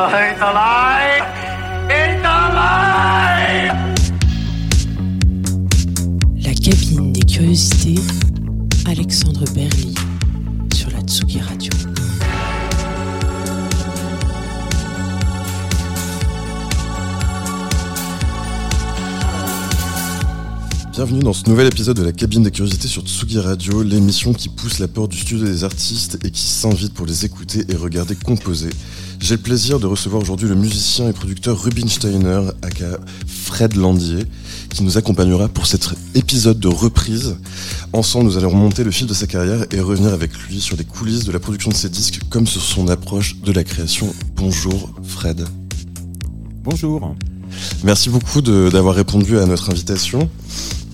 It's alive! It's alive! La cabine des curiosités, Alexandre Berly sur la Tsugi Radio. Bienvenue dans ce nouvel épisode de la cabine des curiosités sur Tsugi Radio, l'émission qui pousse la porte du studio des artistes et qui s'invite pour les écouter et regarder composer. J'ai le plaisir de recevoir aujourd'hui le musicien et producteur Rubin Steiner, aka Fred Landier, qui nous accompagnera pour cet épisode de reprise. Ensemble, nous allons remonter le fil de sa carrière et revenir avec lui sur les coulisses de la production de ses disques comme sur son approche de la création. Bonjour Fred. Bonjour. Merci beaucoup d'avoir répondu à notre invitation.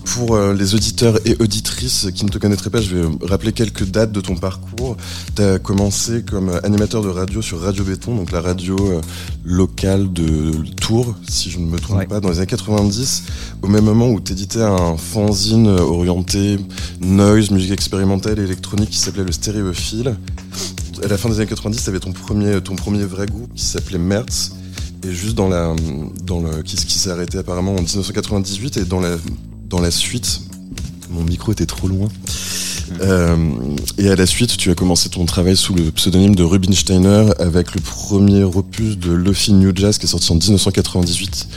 Pour euh, les auditeurs et auditrices qui ne te connaîtraient pas, je vais rappeler quelques dates de ton parcours. Tu as commencé comme animateur de radio sur Radio Béton, donc la radio euh, locale de Tours, si je ne me trompe Ouais. pas, dans les années 90, au même moment où tu éditais un fanzine orienté noise, musique expérimentale et électronique qui s'appelait le Stéréophile. À la fin des années 90, tu avais ton premier, ton premier vrai groupe qui s'appelait Mertz. Et juste dans la, dans le, qui, qui s'est arrêté apparemment en 1998 et dans la, dans la suite, mon micro était trop loin. Euh, et à la suite, tu as commencé ton travail sous le pseudonyme de Rubin Steiner avec le premier opus de Lofi New Jazz qui est sorti en 1998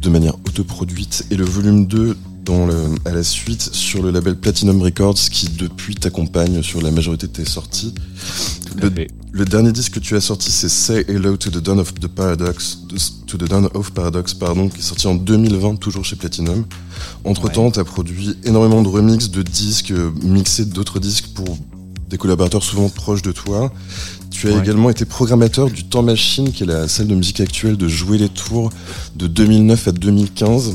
de manière autoproduite et le volume 2 dans le, à la suite sur le label Platinum Records qui depuis t'accompagne sur la majorité de tes sorties. Le, le dernier disque que tu as sorti, c'est Say Hello to the Dawn of the Paradox, to the Dawn of Paradox, pardon, qui est sorti en 2020, toujours chez Platinum. Entre temps, tu as produit énormément de remixes de disques, euh, mixés d'autres disques pour des collaborateurs souvent proches de toi. Tu as Ouais. également été programmateur du Temps Machine, qui est la salle de musique actuelle de Jouer les Tours de 2009 à 2015.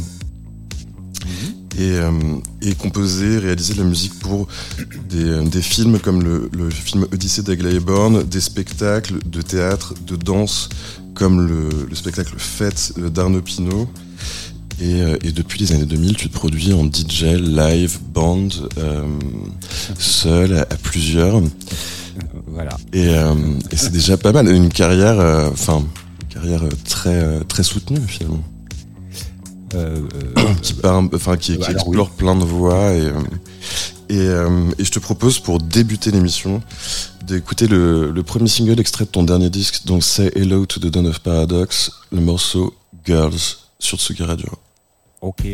Et, euh, et composé, réalisé de la musique pour des, euh, des films comme le, le film Odyssée d'Aglaé Born, des spectacles de théâtre, de danse, comme le, le spectacle Fête euh, d'Arnaud Pinault. Et, euh, et depuis les années 2000, tu te produis en DJ, live, band, euh, seul, à, à plusieurs. Voilà. Et, euh, et c'est déjà pas mal. Une carrière, euh, enfin, une carrière euh, très, euh, très soutenue finalement. Euh, euh, qui, enfin, qui, qui explore plein de voies. Et, euh, et, euh, et je te propose pour débuter l'émission d'écouter le, le premier single extrait de ton dernier disque, donc Say Hello to the Dawn of Paradox, le morceau Girls sur Tsugi Radio. ok.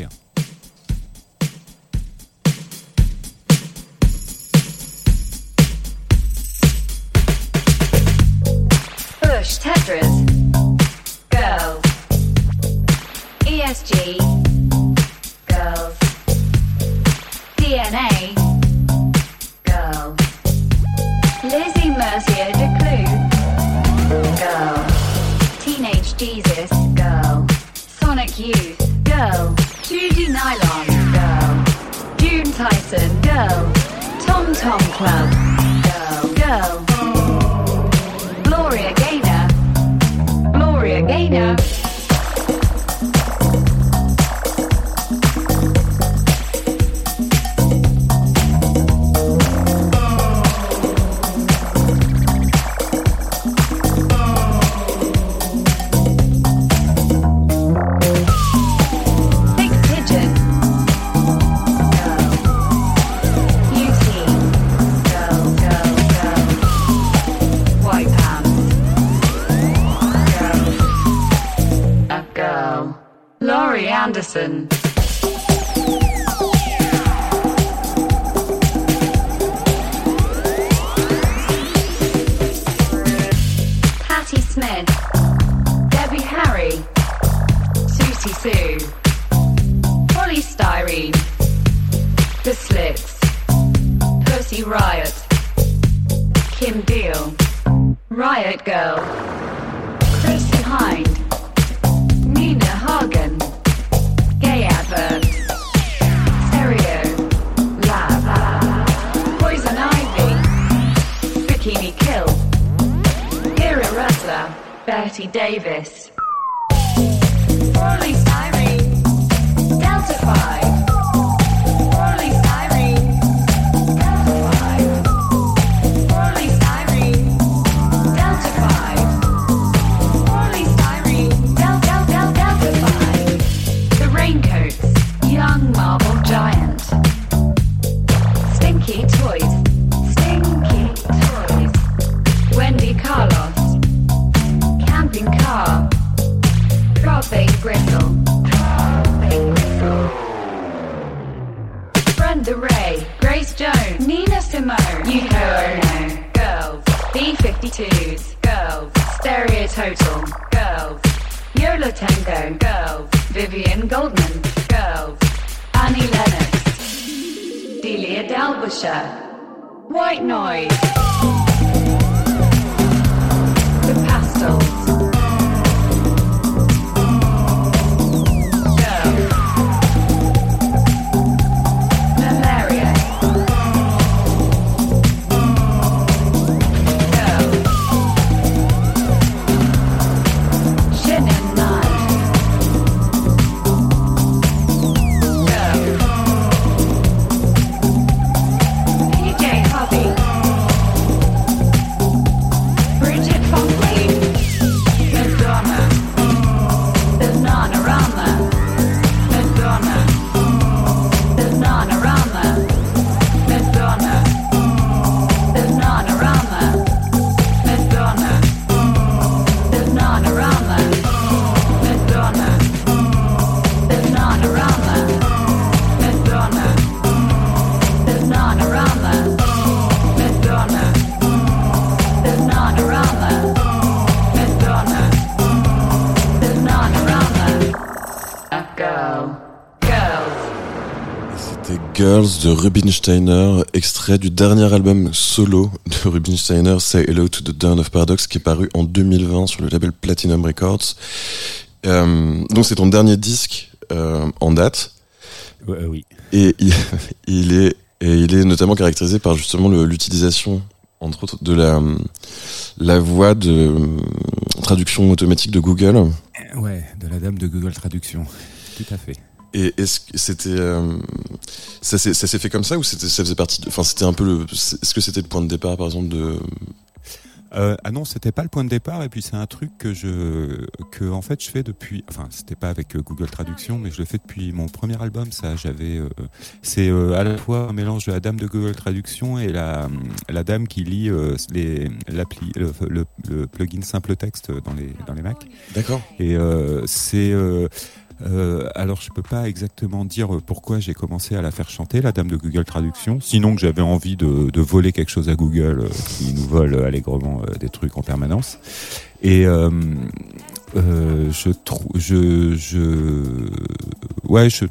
Goldman, girls, Annie Lennox, Delia Dalbusher, White Noise, The Pastels, Girls de Rubinsteiner, extrait du dernier album solo de Rubinsteiner, Say Hello to the Dawn of Paradox, qui est paru en 2020 sur le label Platinum Records. Euh, donc c'est ton dernier disque euh, en date, euh, oui. et il, il est et il est notamment caractérisé par justement l'utilisation entre autres de la la voix de traduction automatique de Google. Ouais, de la dame de Google Traduction. Tout à fait. Et est-ce que c'était euh, ça s'est fait comme ça ou c'était ça faisait partie enfin c'était un peu le est-ce que c'était le point de départ par exemple de Euh, ah non, c'était pas le point de départ. Et puis c'est un truc que je, que en fait je fais depuis. Enfin, c'était pas avec euh, Google Traduction, mais je le fais depuis mon premier album. Ça, j'avais. euh, c'est euh, à la fois un mélange de la dame de Google Traduction et la la dame qui lit les l'appli le, le, le plugin simple texte dans les dans les Mac. D'accord. Et c'est euh, euh, alors je peux pas exactement dire pourquoi j'ai commencé à la faire chanter, la dame de Google Traduction. Sinon que j'avais envie de, voler quelque chose à Google euh, qui nous vole allègrement euh, des trucs en permanence. Et euh, euh, je trouve, je, je, ouais, je,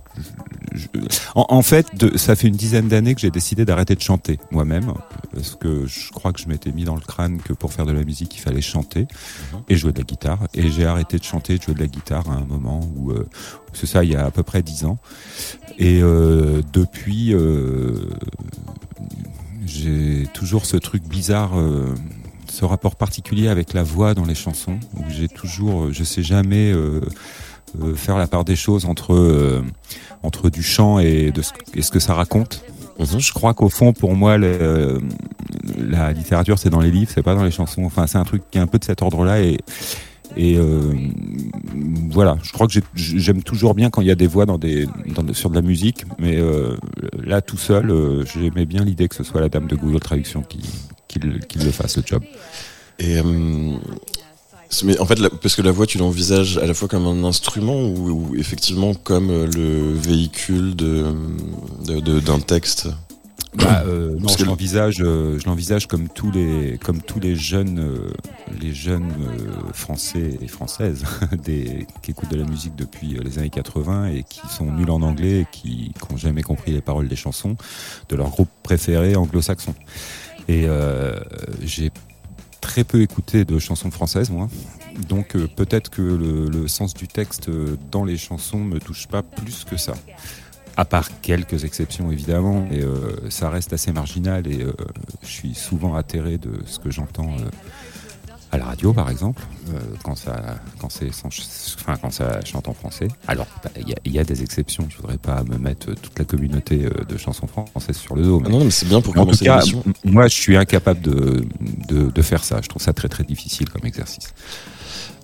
je- en, en fait, de- ça fait une dizaine d'années que j'ai décidé d'arrêter de chanter moi-même, parce que je crois que je m'étais mis dans le crâne que pour faire de la musique, il fallait chanter et jouer de la guitare. Et j'ai arrêté de chanter et de jouer de la guitare à un moment où, euh, c'est ça, il y a à peu près dix ans. Et euh, depuis, euh, j'ai toujours ce truc bizarre. Euh, ce rapport particulier avec la voix dans les chansons où j'ai toujours je sais jamais euh, euh, faire la part des choses entre euh, entre du chant et de ce, et ce que ça raconte. Mhm. je crois qu'au fond pour moi le- euh, la littérature c'est dans les livres c'est pas dans les chansons. Enfin c'est un truc qui est un peu de cet ordre là et et euh, voilà, je crois que j'ai- j'aime toujours bien quand il y a des voix dans des, dans, sur de la musique, mais euh, là tout seul, euh, j'aimais bien l'idée que ce soit la dame de Google Traduction qui, qui, le- fasse le job. Et euh, mais en fait, la- parce que la voix, tu l'envisages à la fois comme un instrument ou, ou effectivement comme euh, le véhicule de de- de- d'un texte? Bah, euh, non, je le- l'envisage, euh, je l'envisage comme tous les, comme tous les jeunes, euh, les jeunes français et françaises des, qui écoutent de la musique depuis les années 80 et qui sont nuls en anglais et qui n'ont jamais compris les paroles des chansons de leur groupe préféré anglo-saxon. Et euh, j'ai très peu écouté de chansons françaises, moi. Donc euh, peut-être que le, le sens du texte euh, dans les chansons me touche pas plus que ça. À part quelques exceptions évidemment, et euh, ça reste assez marginal et je suis souvent atterré de ce que j'entends à la radio par exemple, euh, quand ça quand sans enfin quand ça chante en français. Alors bah, il y, a, il y a des exceptions, je voudrais pas me mettre toute la communauté euh, de chansons françaises sur le dos. Ah mais- non, non, mais c'est bien pour en tout cas, moi, je suis incapable de, de, de faire ça. Je trouve ça très très difficile comme exercice.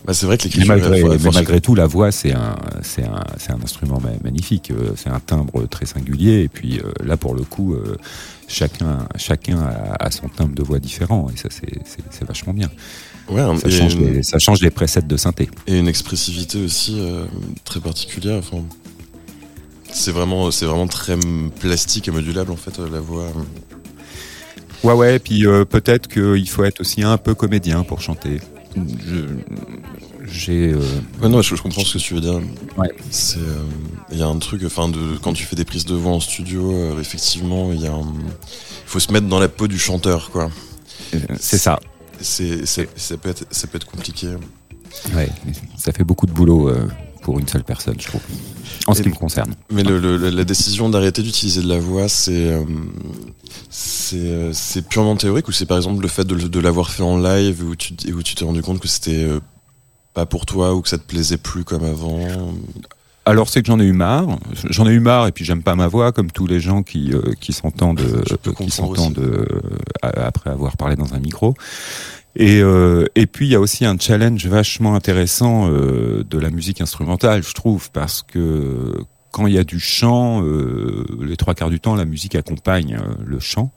Bah, c'est vrai que Mais l'écriture. malgré, mais malgré tout, la voix, c'est un, c'est un, c'est un instrument ma- magnifique. Euh, C'est un timbre très singulier. Et puis là, pour le coup, chacun, chacun a, a son timbre de voix différent. Et ça, c'est vachement bien. Ouais, Ça et, change, une, les, ça change les presets de synthé. et une expressivité aussi euh, très particulière. Enfin, c'est vraiment, c'est vraiment très plastique et modulable en fait euh, la voix. Ouais, ouais, puis euh, peut-être qu'il faut être aussi un peu comédien pour chanter. J'ai. euh, Ouais, non, je, je comprends ce que tu veux dire. Ouais. C'est, il y a un truc, enfin, de quand tu fais des prises de voix en studio, effectivement, il y a, un- il faut se mettre dans la peau du chanteur, quoi. c'est ça. C'est, ça peut être, ça peut être compliqué. Ouais, ça fait beaucoup de boulot euh, pour une seule personne, je trouve. En ce Et- qui me concerne. Mais le, le- la décision d'arrêter d'utiliser de la voix, c'est euh, c'est euh, c'est purement théorique ou c'est par exemple le fait de, l'avoir fait en live où tu et où tu t'es rendu compte que c'était euh, pas pour toi ou que ça te plaisait plus comme avant? Alors c'est que j'en ai eu marre. J'en ai eu marre et puis j'aime pas ma voix comme tous les gens qui euh, qui s'entendent euh, qui s'entendent euh, après avoir parlé dans un micro. Et et puis il y a aussi un challenge vachement intéressant de la musique instrumentale, je trouve, parce que quand il y a du chant, les trois quarts du temps, la musique accompagne le chant.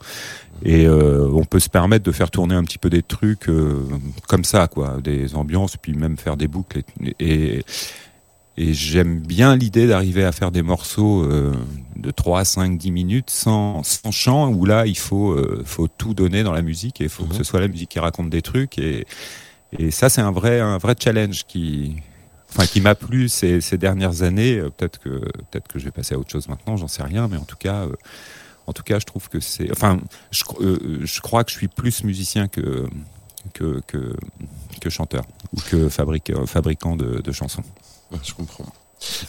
Et euh, on peut se permettre de faire tourner un petit peu des trucs euh, comme ça, quoi, des ambiances, puis même faire des boucles. Et, et, et j'aime bien l'idée d'arriver à faire des morceaux euh, de 3, 5, 10 minutes sans, sans chant, où là, il faut, euh, faut tout donner dans la musique et il faut que Mhm. ce soit la musique qui raconte des trucs. Et, et ça, c'est un vrai, un vrai challenge qui, enfin, qui m'a plu ces, ces dernières années. Euh, Peut-être que, peut-être que je vais passer à autre chose maintenant, j'en sais rien, mais en tout cas, en tout cas, je trouve que c'est, enfin, je, je crois que je suis plus musicien que, que, que, que chanteur ou que fabrique, fabricant de, de chansons. Je comprends.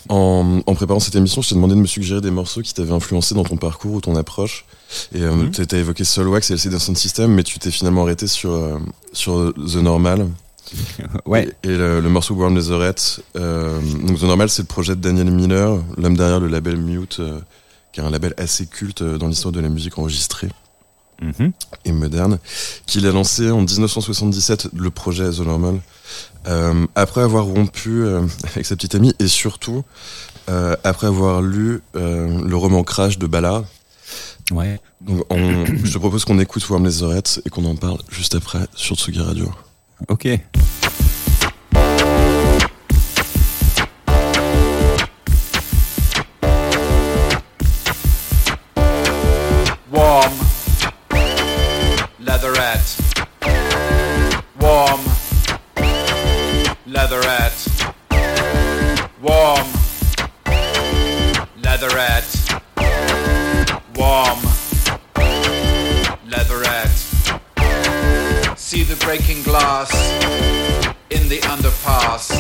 En, en préparant cette émission, je t'ai demandé de me suggérer des morceaux qui t'avaient influencé dans ton parcours ou ton approche. Et euh, Mhm. t'as t'as évoqué Solwax et LCD Sound System, mais tu t'es finalement arrêté sur, euh, sur The Normal. Ouais. Et, et le, le morceau Warm Leatherette. Euh, donc The Normal, c'est le projet de Daniel Miller, l'homme derrière le label Mute, euh, qui est un label assez culte dans l'histoire de la musique enregistrée Mhm. et moderne, qu'il a lancé en 1977 le projet The Normal, euh, après avoir rompu euh, avec sa petite amie et surtout euh, après avoir lu le roman Crash de Ballard. Ouais. Donc on- je te propose qu'on écoute Warm Leatherette et qu'on en parle juste après sur Tsugi Radio. Ok. In the underpass.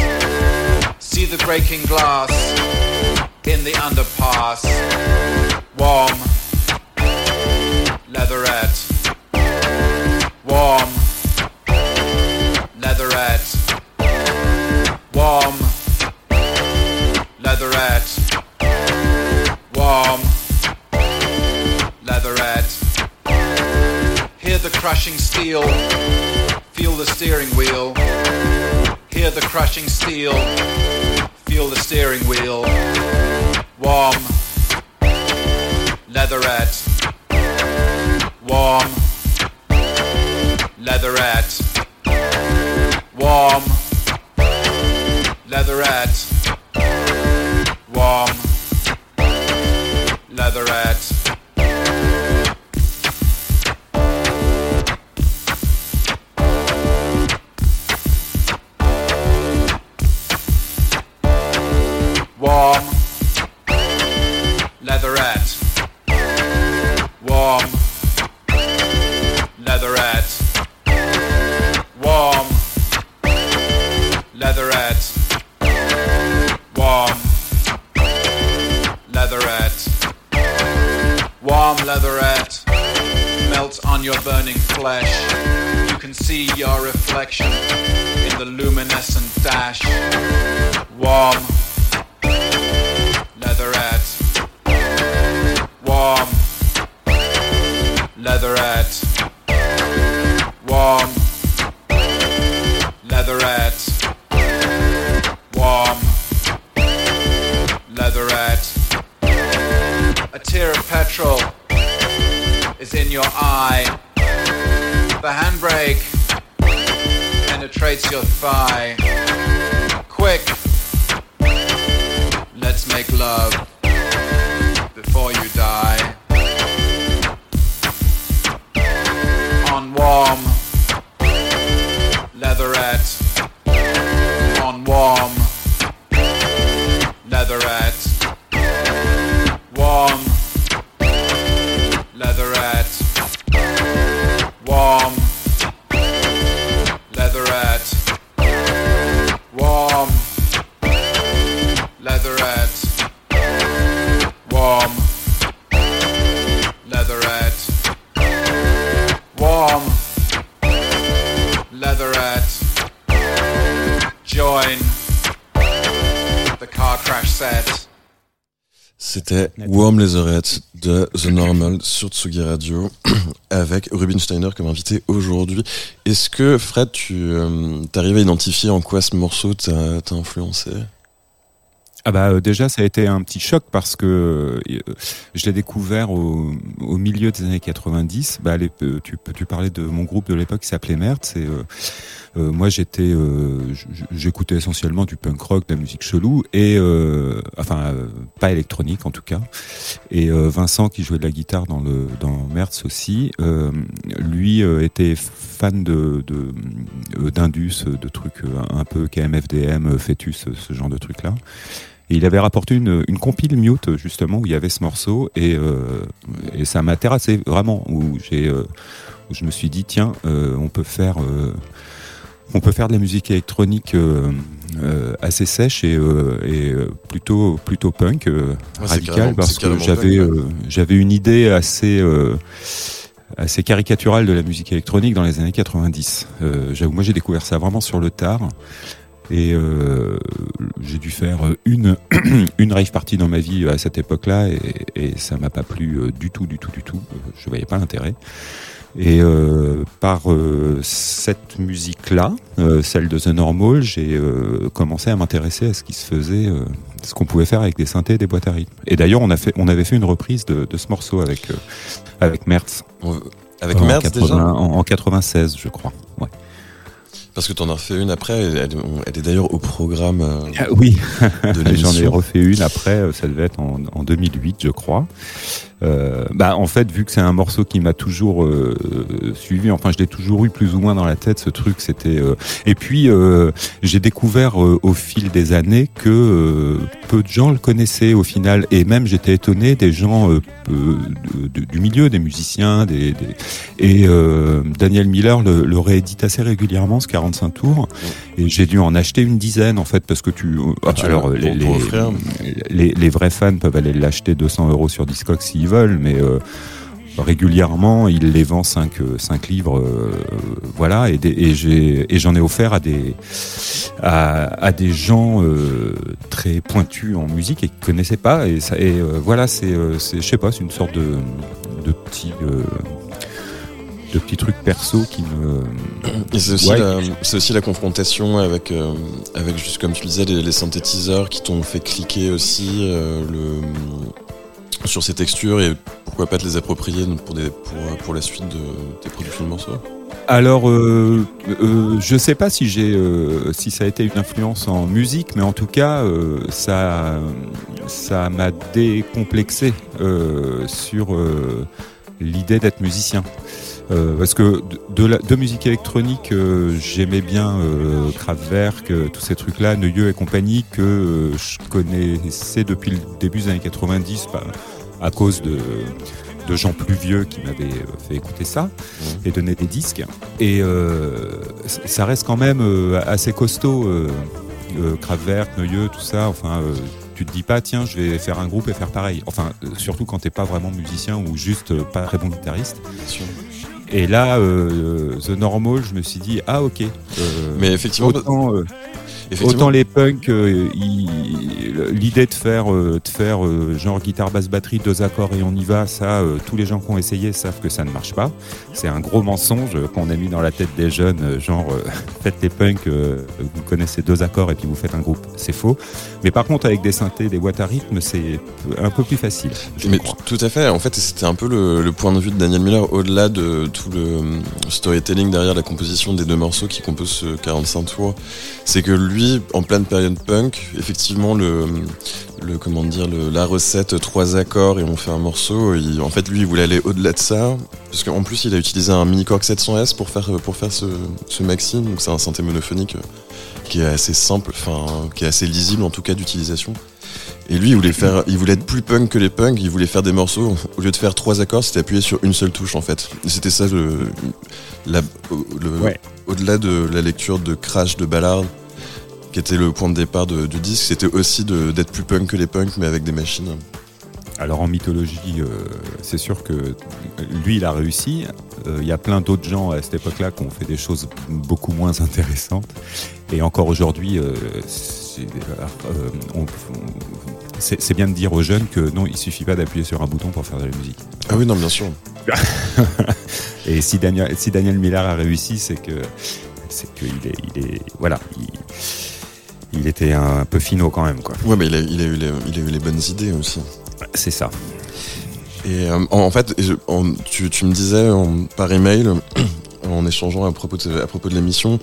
See the breaking glass De The Normal sur Tsugi Radio avec Rubin Steiner comme invité aujourd'hui. Est-ce que Fred, tu euh, arrives à identifier en quoi ce morceau t'a influencé? Ah bah euh, déjà ça a été un petit choc parce que euh, je l'ai découvert au, milieu des années 90. Bah, les- euh, tu, tu parlais de mon groupe de l'époque qui s'appelait Mertz et euh, moi j'étais euh, j'écoutais essentiellement du punk rock, de la musique chelou et euh, enfin pas électronique en tout cas. Et Vincent qui jouait de la guitare dans le dans aussi, lui était fan de d'Indus, de trucs un peu KMFDM, Fetus, ce genre de trucs là. Et il avait rapporté une, une compile mute justement où il y avait ce morceau et, et ça m'a terrassé vraiment où j'ai euh, je me suis dit tiens on peut faire on peut faire de la musique électronique euh, euh, assez sèche et, euh, et plutôt plutôt punk Ouais, radical parce que j'avais une idée assez assez caricaturale de la musique électronique dans les années 90. Euh, j'avoue moi j'ai découvert ça vraiment sur le tard et j'ai dû faire une une rave party dans ma vie à cette époque-là et, et ça m'a pas plu du tout du tout du tout. Je voyais pas l'intérêt. Et euh, par euh, cette musique-là, euh, celle de The Normal, j'ai commencé à m'intéresser à ce qui se faisait, ce qu'on pouvait faire avec des synthés et des boîtes à rythme. Et d'ailleurs, on a fait, on avait fait une reprise de, de ce morceau avec avec Mertz. Avec en, Mertz 80 déjà en, en 96, je crois. Ouais. Parce que t'en as refait une après, elle, elle- est d'ailleurs au programme euh, Ah, oui, J'en ai refait une après, ça devait être en, en 2008, je crois. Euh, bah, en fait, vu que c'est un morceau qui m'a toujours euh, suivi, enfin, je l'ai toujours eu plus ou moins dans la tête, ce truc. C'était. euh, Et puis, euh, j'ai découvert euh, au fil des années que euh, peu de gens le connaissaient au final, et même j'étais étonné des gens du milieu, des musiciens, des, des- et euh, Daniel Miller le, le réédite assez régulièrement, ce 45 tours, et j'ai dû en acheter une dizaine en fait parce que tu. Ah, tu alors les, les vrais fans peuvent aller l'acheter 200 euros sur Discogs s'ils veulent, mais euh, régulièrement il les vend 5, 5 livres, euh, voilà, et, et j'en ai offert à des, à, à des gens euh, très pointus en musique et qui connaissaient pas, et, ça, et euh, voilà, c'est, euh, je sais pas, c'est une sorte de, de petit. euh, de petits trucs perso qui me c'est aussi, Ouais. aussi la confrontation avec, euh, avec juste comme tu le disais, les, les synthétiseurs qui t'ont fait cliquer aussi euh, le, sur ces textures et pourquoi pas te les approprier pour, des, pour, la suite de tes productions de morceaux? Alors, euh, euh, je sais pas si j'ai, euh, si ça a été une influence en musique, mais en tout cas, ça, ça m'a décomplexé sur l'idée d'être musicien. Parce que de, la, de musique électronique, j'aimais bien Kraftwerk, tous ces trucs-là, Neuilleux et compagnie, que je connaissais depuis le début des années 90 bah, à cause de, de gens plus vieux qui m'avaient euh, fait écouter ça et donner des disques. Et euh, ça reste quand même euh, assez costaud, euh, Kraftwerk, Neuilleux, tout ça. Enfin, euh, tu te dis pas, tiens, je vais faire un groupe et faire pareil. Enfin, surtout quand t'es pas vraiment musicien ou juste pas très bon guitariste. Bien sûr. Et là, euh, The Normal, je me suis dit, ah ok. euh, Mais effectivement, autant, euh, effectivement autant les punks, euh, l'idée de faire, euh, de faire euh, genre guitare, basse, batterie, deux accords et on y va, ça, tous les gens qui ont essayé savent que ça ne marche pas. C'est un gros mensonge qu'on a mis dans la tête des jeunes, genre faites les punks, vous connaissez deux accords et puis vous faites un groupe. C'est faux. Mais par contre, avec des synthés, des boîtes à rythme, c'est un peu plus facile. Mais tout à fait. En fait, c'était un peu le, le point de vue de Daniel Miller, au-delà de tout le storytelling derrière la composition des deux morceaux qui composent ce 45 tours. C'est que lui, en pleine période punk, effectivement, le, le comment dire, le, la recette trois accords et on fait un morceau. il- en fait, lui, il voulait aller au-delà de ça, parce qu'en plus, il a utilisé un mini Korg 700S pour faire pour faire ce, ce maxi. Donc, c'est un synthé monophonique euh, qui est assez simple, enfin, qui est assez lisible en tout cas d'utilisation. Et lui, il voulait faire, il voulait être plus punk que les punks. Il voulait faire des morceaux. Au lieu de faire trois accords, c'était appuyer sur une seule touche en fait. C'était ça le, la- le- Ouais. au-delà de la lecture de Crash de Ballard, qui était le point de départ de- du disque, c'était aussi d'être plus punk que les punks, mais avec des machines. Alors en mythologie, euh, c'est sûr que lui, il a réussi. Euh, Il y a plein d'autres gens à cette époque-là qui ont fait des choses beaucoup moins intéressantes. Et encore aujourd'hui, euh, c'est bien de dire aux jeunes que non, il suffit pas d'appuyer sur un bouton pour faire de la musique. Ah oui, non, bien sûr. Et si Daniel, si Daniel Miller a réussi, c'est que c'est qu'il est, il est, voilà, il, il était un peu finot quand même, quoi. Ouais, mais il a, il a eu, les, il a eu les bonnes idées aussi. C'est ça. Et euh, en, en fait, en- tu, tu me disais en- par email, en échangeant à propos de, à propos de l'émission,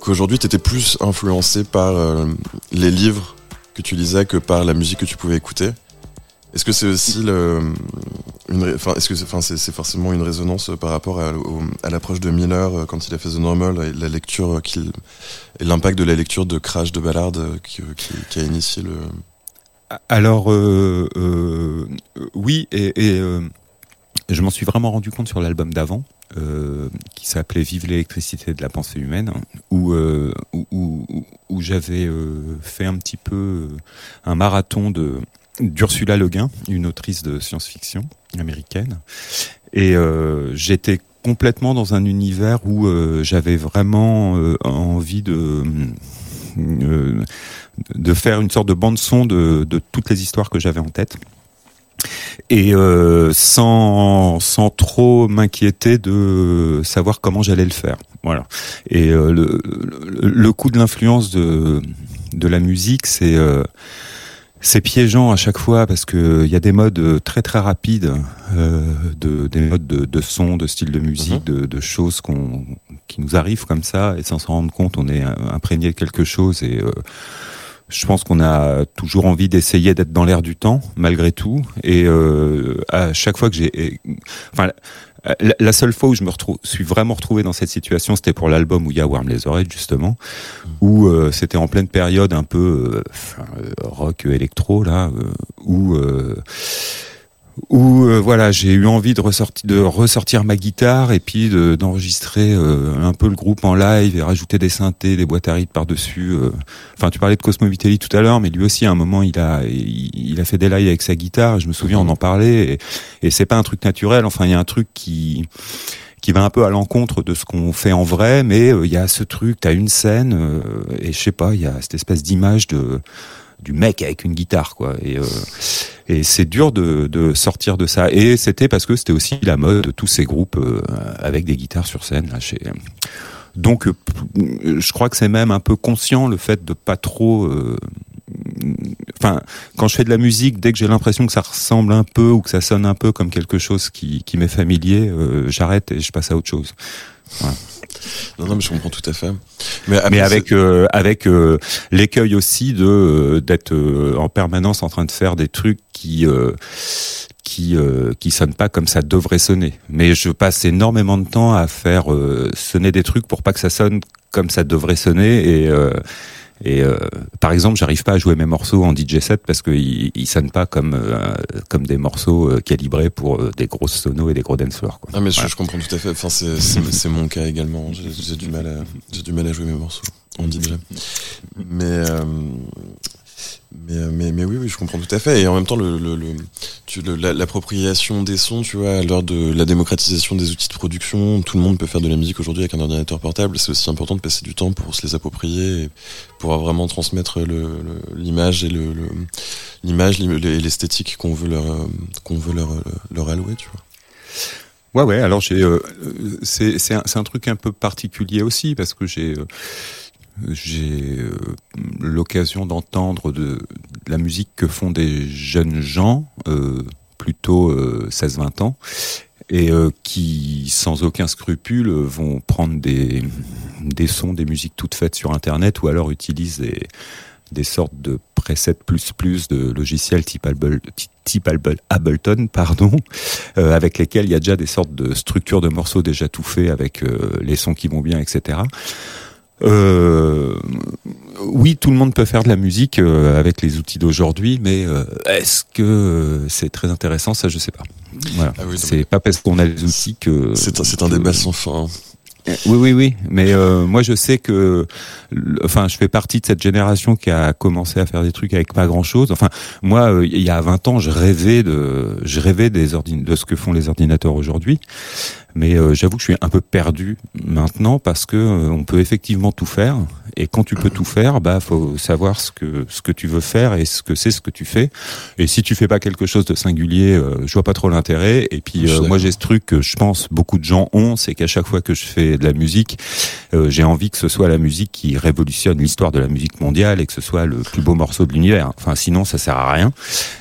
qu'aujourd'hui tu étais plus influencé par euh, les livres que tu lisais que par la musique que tu pouvais écouter. Est-ce que c'est aussi le, une, enfin, est-ce que c'est, enfin, c'est, forcément une résonance par rapport à, l'approche de Miller euh, quand il a fait The Normal la lecture qu'il, et l'impact de la lecture de Crash de Ballard euh, qui, a initié le. Alors euh, euh, euh, oui, et, euh, je m'en suis vraiment rendu compte sur l'album d'avant, euh, qui s'appelait Vive l'électricité de la pensée humaine, où euh, où, où, j'avais euh, fait un petit peu euh, un marathon de d'Ursula Le Guin, une autrice de science-fiction américaine, et euh, j'étais complètement dans un univers où euh, j'avais vraiment euh, envie de euh, de faire une sorte de bande son de, de toutes les histoires que j'avais en tête. Et euh, sans sans trop m'inquiéter de savoir comment j'allais le faire. Voilà. Et euh, le, le le coup de l'influence de de la musique c'est euh, c'est piégeant à chaque fois parce que il y a des modes euh, très très rapides, euh, de, des modes de, de son, de style de musique, de, de choses qu'on, qui nous arrivent comme ça et sans s'en rendre compte, on est imprégné de quelque chose et euh, je pense qu'on a toujours envie d'essayer d'être dans l'air du temps malgré tout. Et euh, à chaque fois que j'ai, enfin la, la seule fois où je me retrouve, suis vraiment retrouvé dans cette situation, c'était pour l'album où il y a Warm les oreilles justement, où euh, c'était en pleine période un peu euh, euh, rock électro là, euh, où euh, où euh, voilà j'ai eu envie de ressortir de ressortir ma guitare et puis de- d'enregistrer euh, un peu le groupe en live et rajouter des synthés, des boîtes à rythme par dessus. Enfin tu parlais de Cosmo Vitelli tout à l'heure, mais lui aussi à un moment il a il, a fait des lives avec sa guitare. Je me souviens on en parlait et, et c'est pas un truc naturel. Enfin il y a un truc qui qui va un peu à l'encontre de ce qu'on fait en vrai, mais euh, il y a ce truc, t'as une scène euh, et je sais pas, il y a cette espèce d'image de du mec avec une guitare quoi. Et euh, et c'est dur de, de sortir de ça. Et c'était parce que c'était aussi la mode de tous ces groupes euh, avec des guitares sur scène là chez donc euh, je crois que c'est même un peu conscient le fait de pas trop enfin quand je fais de la musique dès que j'ai l'impression que ça ressemble un peu ou que ça sonne un peu comme quelque chose qui, qui m'est familier j'arrête et je passe à autre chose Non, non, mais je comprends tout à fait. Mais, avec euh, avec euh, l'écueil aussi de euh, d'être euh, en permanence en train de faire des trucs qui qui qui sonnent pas comme ça devrait sonner. Mais je passe énormément de temps à faire sonner des trucs pour pas que ça sonne comme ça devrait sonner et et euh, par exemple, j'arrive pas à jouer mes morceaux en DJ set parce qu'ils ils sonnent pas comme euh, comme des morceaux euh, calibrés pour des grosses sonos et des gros dance floors. Quoi. Ah mais je, Voilà. je comprends tout à fait. Enfin c'est mon cas également. J'ai du mal à j'ai du mal à jouer mes morceaux en DJ. Mais mais euh, mais mais oui oui je comprends tout à fait. Et en même temps le le, le l'appropriation des sons tu vois à l'heure de la démocratisation des outils de production tout le monde peut faire de la musique aujourd'hui avec un ordinateur portable. C'est aussi important de passer du temps pour se les approprier et pour vraiment transmettre l'image et l'image l'im- et l'esthétique qu'on veut leur qu'on veut leur leur allouer tu vois. Ouais, ouais. Alors euh, euh, c'est c'est un, c'est un truc un peu particulier aussi parce que j'ai euh, j'ai euh, l'occasion d'entendre de, la musique que font des jeunes gens, euh, plutôt euh, 16-20 ans, et euh, qui, sans aucun scrupule, vont prendre des des sons, des musiques toutes faites sur Internet, ou alors utilisent des des sortes de presets plus plus de logiciels type, Able, type Able- Ableton, pardon, euh, avec lesquels il y a déjà des sortes de structures de morceaux déjà tout faits avec euh, les sons qui vont bien, etc. Euh, oui, tout le monde peut faire de la musique euh, avec les outils d'aujourd'hui, mais euh, est-ce que euh, c'est très intéressant? Ça, je sais pas. Voilà. Ah oui, c'est pas parce qu'on a les outils que C'est un, un débat sans fin. hein. oui, oui, oui. Mais euh, moi, je sais que, enfin, je fais partie de cette génération qui a commencé à faire des trucs avec pas grand-chose. Enfin, moi, euh, il y a 20 ans, je rêvais de, je rêvais des de ce que font les ordinateurs aujourd'hui. Mais euh, j'avoue que je suis un peu perdu maintenant parce que euh, on peut effectivement tout faire. Et quand tu peux tout faire, bah faut savoir ce que ce que tu veux faire et ce que c'est ce que tu fais. Et si tu fais pas quelque chose de singulier, euh, je vois pas trop l'intérêt. Et puis euh, moi j'ai ce truc que je pense beaucoup de gens ont, c'est qu'à chaque fois que je fais de la musique, euh, j'ai envie que ce soit la musique qui révolutionne l'histoire de la musique mondiale et que ce soit le plus beau morceau de l'univers. Enfin sinon ça sert à rien.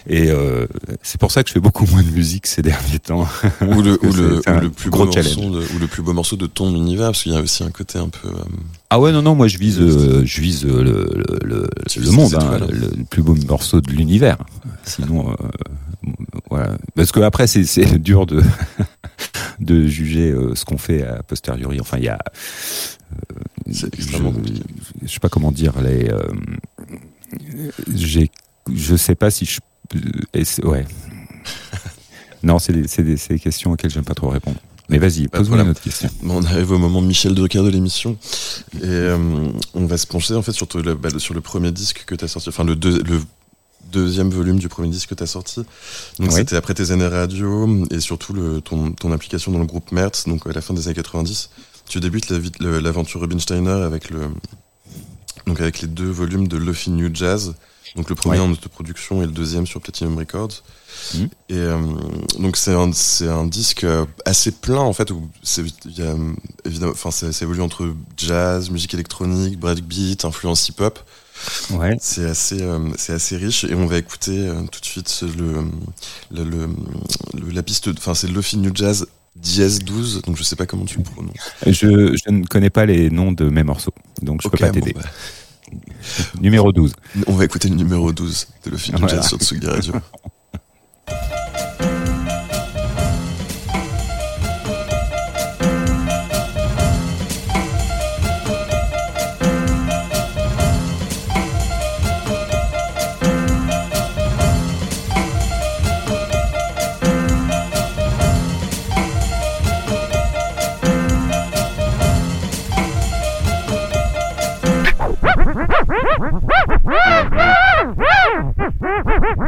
Et euh, c'est pour ça que je fais beaucoup moins de musique ces derniers temps. Ou le, ou le, ou le plus gros challenge. de, ou le plus beau morceau de ton univers, parce qu'il y a aussi un côté un peu. euh, Ah ouais non non moi je vise euh, je vise euh, le le, le, monde hein, le, plus beau morceau de l'univers. Sinon voilà. Parce que après c'est dur de de juger ce qu'on fait a posteriori. Enfin il y a je, je sais pas comment dire les j'ai je sais pas si je ouais. Non c'est des, des, des questions auxquelles j'aime pas trop répondre mais vas-y pose-moi une problème. autre question on arrive au moment Michel Drucker de l'émission et euh, on va se pencher en fait sur, le, bah, sur le premier disque que tu as sorti, enfin le, deux- le deuxième volume du premier disque que tu as sorti. Donc c'était après tes années radio et surtout le, ton, ton implication dans le groupe Mertz, donc à la fin des années 90. Tu débutes la l'aventure Rubinsteiner avec le donc avec les deux volumes de Luffy New Jazz. Donc le premier Ouais. en autoproduction et le deuxième sur Platinum Records. Mhm. Et euh, donc c'est un, un disque euh, assez plein en fait où c'est évidemment enfin ça, évolue entre jazz, musique électronique, breakbeat, influence hip-hop. ouais C'est assez euh, c'est assez riche et on va écouter euh, tout de suite le, le, le- le- la piste enfin c'est Luffy New Jazz dièse 12 donc je sais pas comment tu le prononces. je, je ne connais pas les noms de mes morceaux donc je Ok, peux pas bon, t'aider bah, numéro 12 on va écouter le numéro 12 de Luffy New Voilà. Jazz sur Tsugi Radio.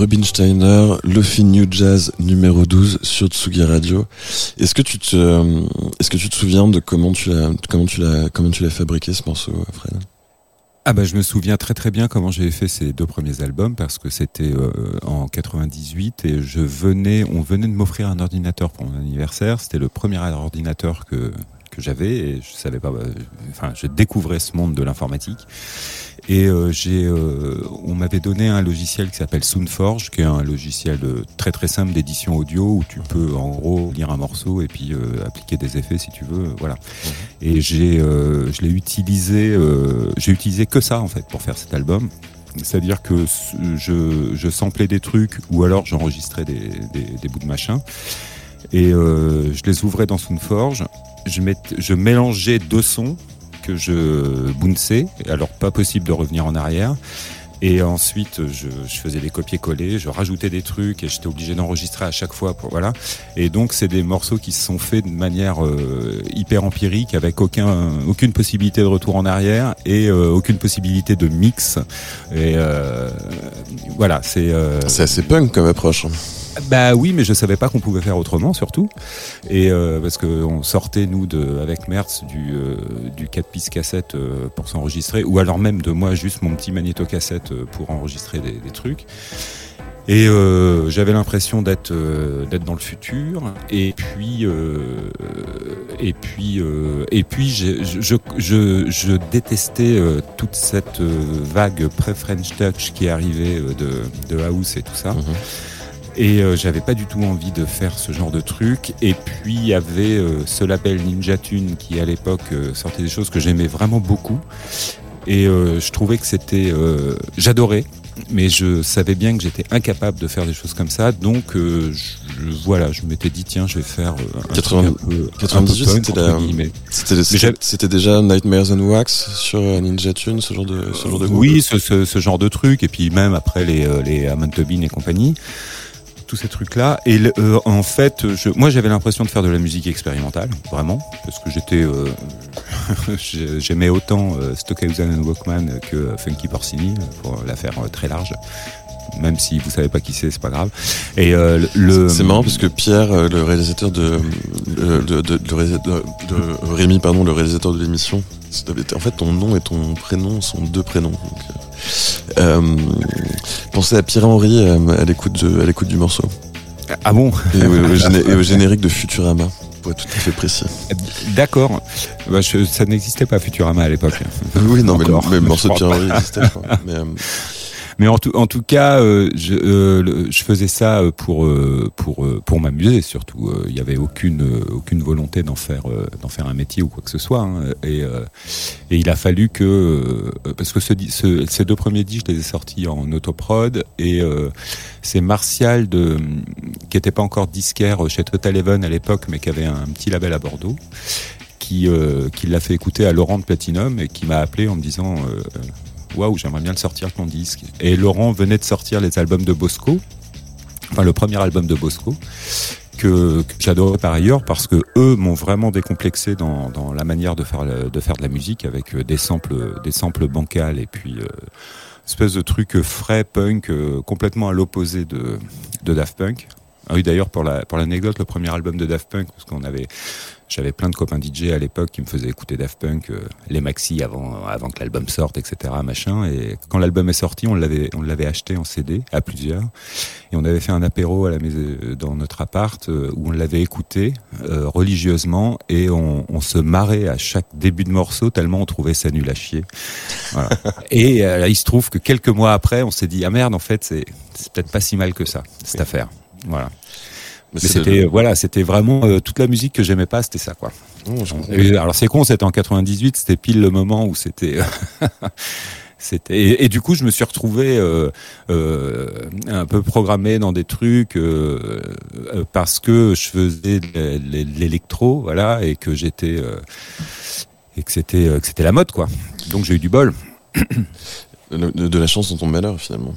Rubinsteiner, Lofi New Jazz numéro 12 sur Tsugi Radio. Est-ce que tu te, euh, est-ce que tu te souviens de comment tu l'as, fabriqué ce morceau, Fred? Ah bah je me souviens très très bien comment j'ai fait ces deux premiers albums parce que c'était euh, en 98 et je venais, on venait de m'offrir un ordinateur pour mon anniversaire. C'était le premier ordinateur que que j'avais et je savais pas, bah, enfin je découvrais ce monde de l'informatique et euh, j'ai, euh, on m'avait donné un logiciel qui s'appelle Soundforge, qui est un logiciel euh, très très simple d'édition audio où tu peux en gros lire un morceau et puis euh, appliquer des effets si tu veux, voilà. Et j'ai, je l'ai utilisé, j'ai utilisé que ça en fait pour faire cet album. C'est-à-dire que je, je samplais des trucs ou alors j'enregistrais des, des, des bouts de machin et je les ouvrais dans Soundforge. Je, je mélangeais deux sons je bounçais, alors pas possible de revenir en arrière. Et ensuite, je, faisais des copier-coller, je rajoutais des trucs et j'étais obligé d'enregistrer à chaque fois. Voilà. Et donc, c'est des morceaux qui se sont faits de manière euh, hyper empirique, avec aucun, aucune possibilité de retour en arrière et euh, aucune possibilité de mix. Et euh, voilà, c'est. C'est assez punk comme approche. Bah oui, mais je savais pas qu'on pouvait faire autrement, surtout. Et euh, parce que on sortait nous de avec Mertz du euh, du 4 pistes cassette euh, pour s'enregistrer, ou alors même de moi juste mon petit magnéto-cassette euh, pour enregistrer des, des trucs. Et euh, j'avais l'impression d'être euh, dans le futur. Et puis euh, et puis euh, et puis je je, je, je détestais euh, toute cette vague pré-French Touch qui arrivait de de house et tout ça. Mhm. Et euh, j'avais pas du tout envie de faire ce genre de truc. Et puis il y avait euh, ce label Ninja Tune qui à l'époque euh, sortait des choses que j'aimais vraiment beaucoup. Et euh, je trouvais que c'était, euh, j'adorais, mais je savais bien que j'étais incapable de faire des choses comme ça. Donc euh, je, voilà, je m'étais dit tiens, je vais faire un 80 truc un peu, 98, un peu punk, c'était déjà Nightmares and Wax sur Ninja Tune, ce genre de, ce genre de. Oui, ce, ce, ce genre de truc, et puis même après les, les Amon Tobin et compagnie, tous ces trucs-là. Et euh, en fait, je, moi j'avais l'impression de faire de la musique expérimentale, vraiment, parce que j'étais, euh, j'ai- j'aimais autant euh, Stockhausen and Walkman que Funky Porcini, pour la faire très large. Même si vous savez pas qui c'est, c'est pas grave. Et le, C'est marrant parce que Pierre, le réalisateur de, de, de, Rémi, pardon, le réalisateur de l'émission, en fait, ton nom et ton prénom sont deux prénoms. Donc, euh, euh, pensez à Pierre Henry euh, à l'écoute à l'écoute du morceau ah bon, et au, au géné- et au générique de Futurama, pour être tout à fait précis. d'accord. Bah, ça n'existait pas Futurama à l'époque. Oui, non, mais le, Encore. mais le morceau de Pierre Henry existait, je crois. Mais, euh, Mais en tout, cas, euh, je, euh, je faisais ça euh, pour pour pour m'amuser surtout. Il y avait aucune aucune volonté d'en faire d'en faire un métier ou quoi que ce soit. hein. Et il a fallu que parce que ces deux premiers disques, je les ai sortis en autoprod et c'est Martial qui était pas encore disquaire chez Total Even à l'époque, mais qui avait un petit label à Bordeaux. Qui, qui l'a fait écouter à Laurent de Platinum et qui m'a appelé en me disant waouh, j'aimerais bien le sortir ton disque. Et Laurent venait de sortir les albums de Bosco, enfin le premier album de Bosco, que, que j'adorais par ailleurs parce que eux m'ont vraiment décomplexé dans, dans la manière de faire, de faire de la musique avec euh, des samples, des samples bancals et puis euh, espèce de truc frais punk euh, complètement à l'opposé de, de Daft Punk. Ah oui, d'ailleurs, pour la pour l'anecdote, le premier album de Daft Punk, parce qu'on avait, j'avais plein de copains DJ à l'époque qui me faisaient écouter Daft Punk, euh, les maxi avant avant que l'album sorte, etc. Machin. Et quand l'album est sorti, on l'avait on l'avait acheté en CD à plusieurs, et on avait fait un apéro à la maison dans notre appart euh, où on l'avait écouté euh, religieusement et on, on se marrait à chaque début de morceau tellement on trouvait ça nul à chier. Voilà. et euh, il se trouve que quelques mois après, on s'est dit ah merde, en fait c'est c'est peut-être pas si mal que ça cette affaire. Voilà. Mais c'était le- voilà, c'était vraiment euh, toute la musique que j'aimais pas, c'était ça quoi. Oh. Et alors c'est con, c'était en 98, c'était pile le moment où c'était c'était et, et du coup je me suis retrouvé euh, euh, un peu programmé dans des trucs euh, euh, parce que je faisais de l'électro voilà et que j'étais euh, et que c'était euh, que c'était la mode quoi. Donc j'ai eu du bol. de, de la chance dans ton malheur finalement.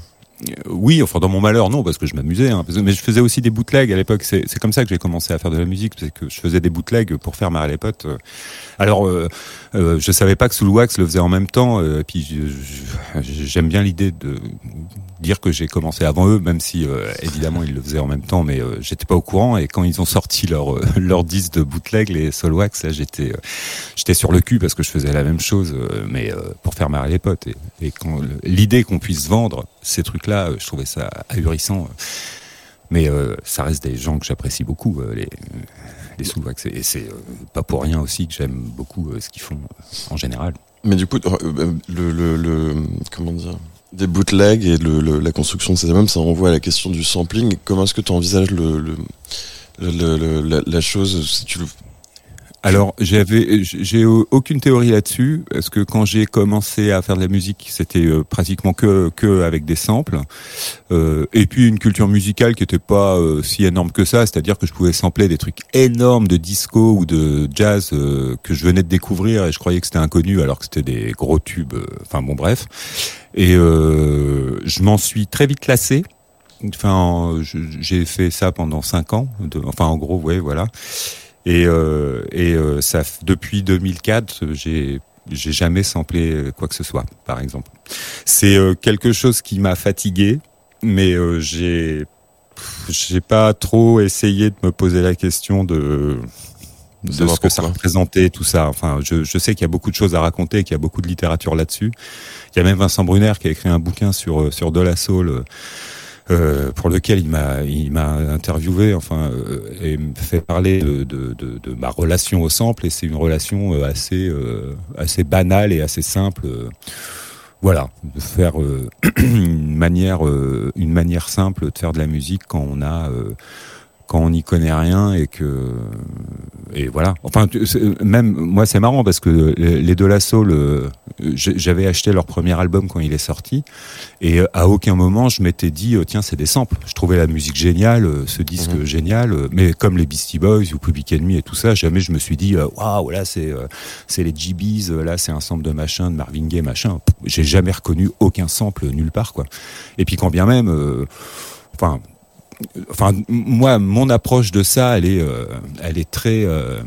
Oui, enfin dans mon malheur, non, parce que je m'amusais. Hein, mais je faisais aussi des bootlegs à l'époque. C'est c'est comme ça que j'ai commencé à faire de la musique, c'est que je faisais des bootlegs pour faire marrer les potes. Euh, Alors, euh, euh, je savais pas que Soulwax le faisait en même temps. euh, et puis, j'aime bien l'idée de dire que j'ai commencé avant eux, même si euh, évidemment ils le faisaient en même temps, mais euh, j'étais pas au courant. Et quand ils ont sorti leur euh, leur disque de bootleg, les Soulwax, là, j'étais euh, j'étais sur le cul parce que je faisais la même chose, euh, mais euh, pour faire marrer les potes. Et, et quand l'idée qu'on puisse vendre ces trucs-là, je trouvais ça ahurissant. Mais ça reste des gens que j'apprécie beaucoup, les, les Soulwax. Et c'est euh, pas pour rien aussi que j'aime beaucoup euh, ce qu'ils font euh, en général. Mais du coup, le, comment dire, des bootlegs et la construction de ces albums, ça renvoie à la question du sampling. Comment est-ce que tu envisages le, la, la chose si tu. Alors, j'avais, j'ai aucune théorie là-dessus, parce que quand j'ai commencé à faire de la musique, c'était euh, pratiquement que que avec des samples, Euh, et puis une culture musicale qui était pas euh, si énorme que ça, c'est-à-dire que je pouvais sampler des trucs énormes de disco ou de jazz euh, que je venais de découvrir et je croyais que c'était inconnu alors que c'était des gros tubes. euh, Enfin bon, bref. Et euh, je m'en suis très vite lassé. Enfin, j'ai fait ça pendant cinq ans. de- enfin, en gros, ouais, voilà. Et, euh, et euh, ça, depuis 2004, j'ai j'ai jamais samplé euh, quoi que ce soit, par exemple. C'est euh, quelque chose qui m'a fatigué, mais euh, j'ai j'ai pas trop essayé de me poser la question de de ce que ça représentait tout ça. Enfin, je, je sais qu'il y a beaucoup de choses à raconter, qu'il y a beaucoup de littérature là-dessus. Il y a même Vincent Brunner qui a écrit un bouquin sur sur De La Soul. Euh, pour lequel il m'a il m'a interviewé enfin euh, et me fait parler de, de, de, de ma relation au sample et c'est une relation euh, assez euh, assez banale et assez simple voilà de faire une manière une manière simple de faire de la musique quand on a quand on n'y connaît rien et que et voilà. Enfin même moi c'est marrant parce que les les De La Soul euh, j'avais acheté leur premier album quand il est sorti et euh, à aucun moment je m'étais dit euh, tiens c'est des samples. Je trouvais la musique géniale euh, ce disque Mhm. génial euh, mais comme les Beastie Boys ou Public Enemy et tout ça jamais je me suis dit euh, waouh là c'est euh, c'est les GBs euh, là c'est un sample de machin de Marvin Gaye machin. J'ai jamais reconnu aucun sample nulle part quoi. Et puis quand bien même euh, enfin moi mon approche de ça elle est euh, elle est très euh,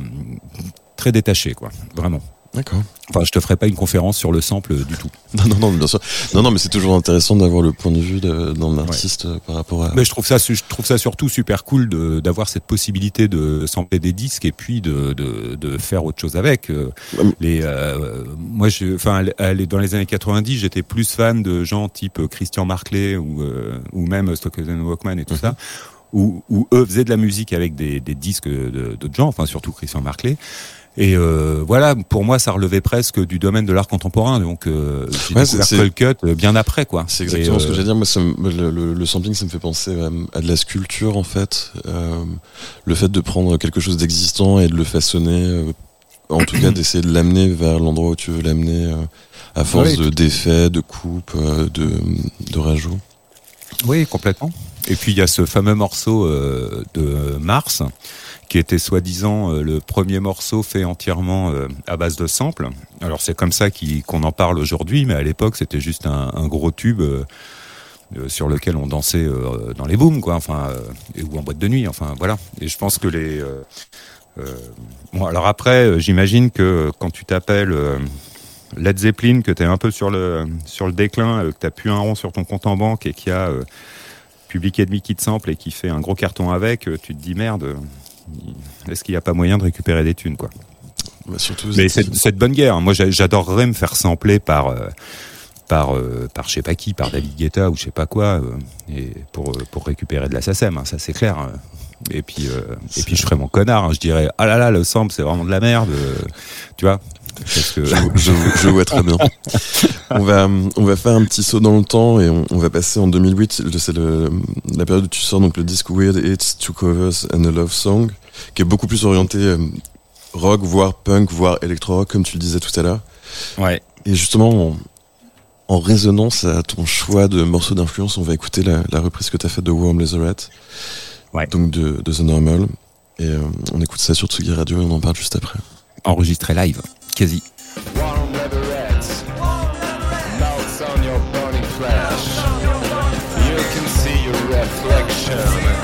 très détachée quoi. Vraiment D'accord. enfin je te ferai pas une conférence sur le sample euh, du tout Non, non, non, bien sûr. Non, non, mais c'est toujours intéressant d'avoir le point de vue de- d'un artiste euh, par rapport à... mais je trouve ça je trouve ça surtout super cool de d'avoir cette possibilité de sampler des disques et puis de de, de faire autre chose avec Euh, les euh, moi je enfin dans les années 90 j'étais plus fan de gens type Christian Marclay ou euh, ou même Stockhausen Walkman et tout ça où, où eux faisaient de la musique avec des, des disques de- d'autres gens, enfin surtout Christian Marclay. Et euh, voilà, pour moi, ça relevait presque du domaine de l'art contemporain. Donc, euh, j'ai Ouais, découvert Cut euh, bien après, quoi. C'est exactement ce que euh, j'allais dire. Moi, ça me- le, le- le sampling, ça me fait penser à, à de la sculpture, en fait. Euh, le fait de prendre quelque chose d'existant et de le façonner, euh, en tout cas d'essayer de l'amener vers l'endroit où tu veux l'amener, euh, à force de d'effets, de coupes, euh, de, de rajouts. Oui, complètement. Et puis il y a ce fameux morceau euh, de Mars qui était soi-disant euh, le premier morceau fait entièrement euh, à base de samples. Alors c'est comme ça qu'on en parle aujourd'hui, mais à l'époque c'était juste un, gros tube euh, sur lequel on dansait dans les booms, quoi, enfin, ou en boîte de nuit, enfin voilà. Et je pense que les bon alors après, j'imagine que quand tu t'appelles Led Zeppelin, que tu es un peu sur le sur le déclin, que tu plus un rond sur ton compte en banque et qu'il y a euh, Public Enemy qui te sample et qui fait un gros carton avec, tu te dis merde, est-ce qu'il n'y a pas moyen de récupérer des thunes quoi Bah, surtout, Mais c'est de bonne guerre. Moi j'a- j'adorerais me faire sampler par euh, par euh, par je sais pas qui, par David Guetta ou je sais pas quoi, euh, et pour euh, pour récupérer de la SACEM, hein, ça c'est clair. hein. Et puis euh, et puis je ferais mon connard, hein, je dirais ah là là le sample c'est vraiment de la merde, tu vois Parce que Je, je, je vois très bien. On va, on va faire un petit saut dans le temps et on, on va passer en 2008. C'est le- la période où tu sors donc le disque Weird Hits, Two Covers and a Love Song, qui est beaucoup plus orienté euh, rock, voire punk, voire électro-rock, comme tu le disais tout à l'heure. ouais. Et justement, en, en résonance à ton choix de morceaux d'influence, on va écouter la, la reprise que tu as faite de Warm Leatherette, Ouais. donc de, de The Normal. Et euh, on écoute ça sur Tsugi Radio et on en parle juste après. enregistré live, quasi. reflection.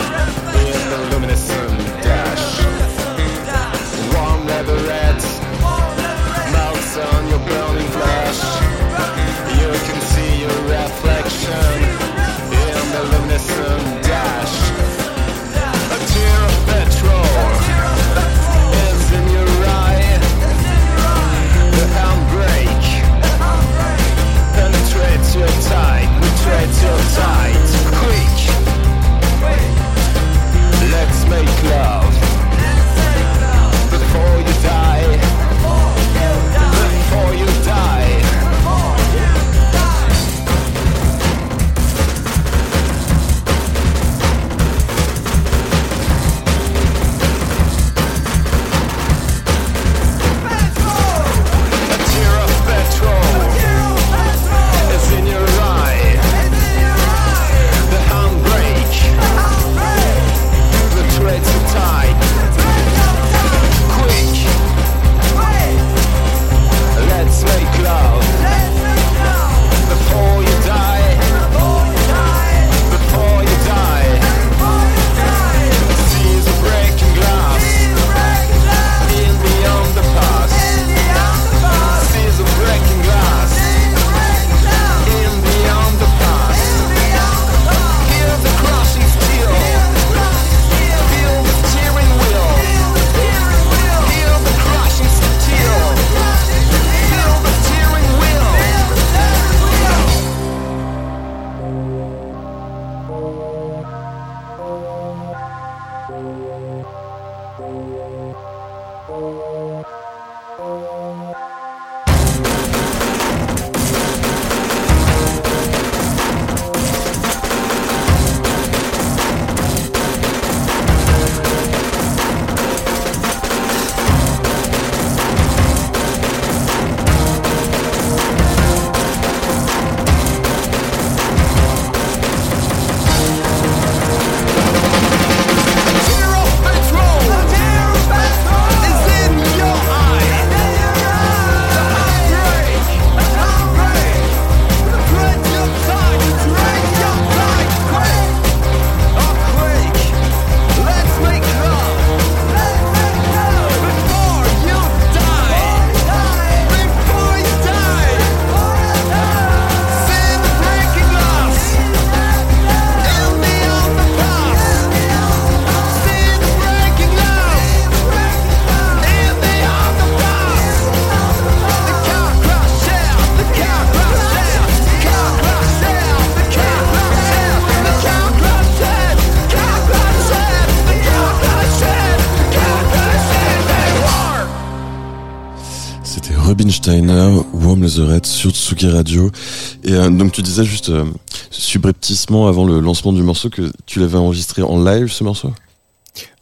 Euh, donc tu disais juste euh, subrepticement avant le lancement du morceau que tu l'avais enregistré en live ce morceau?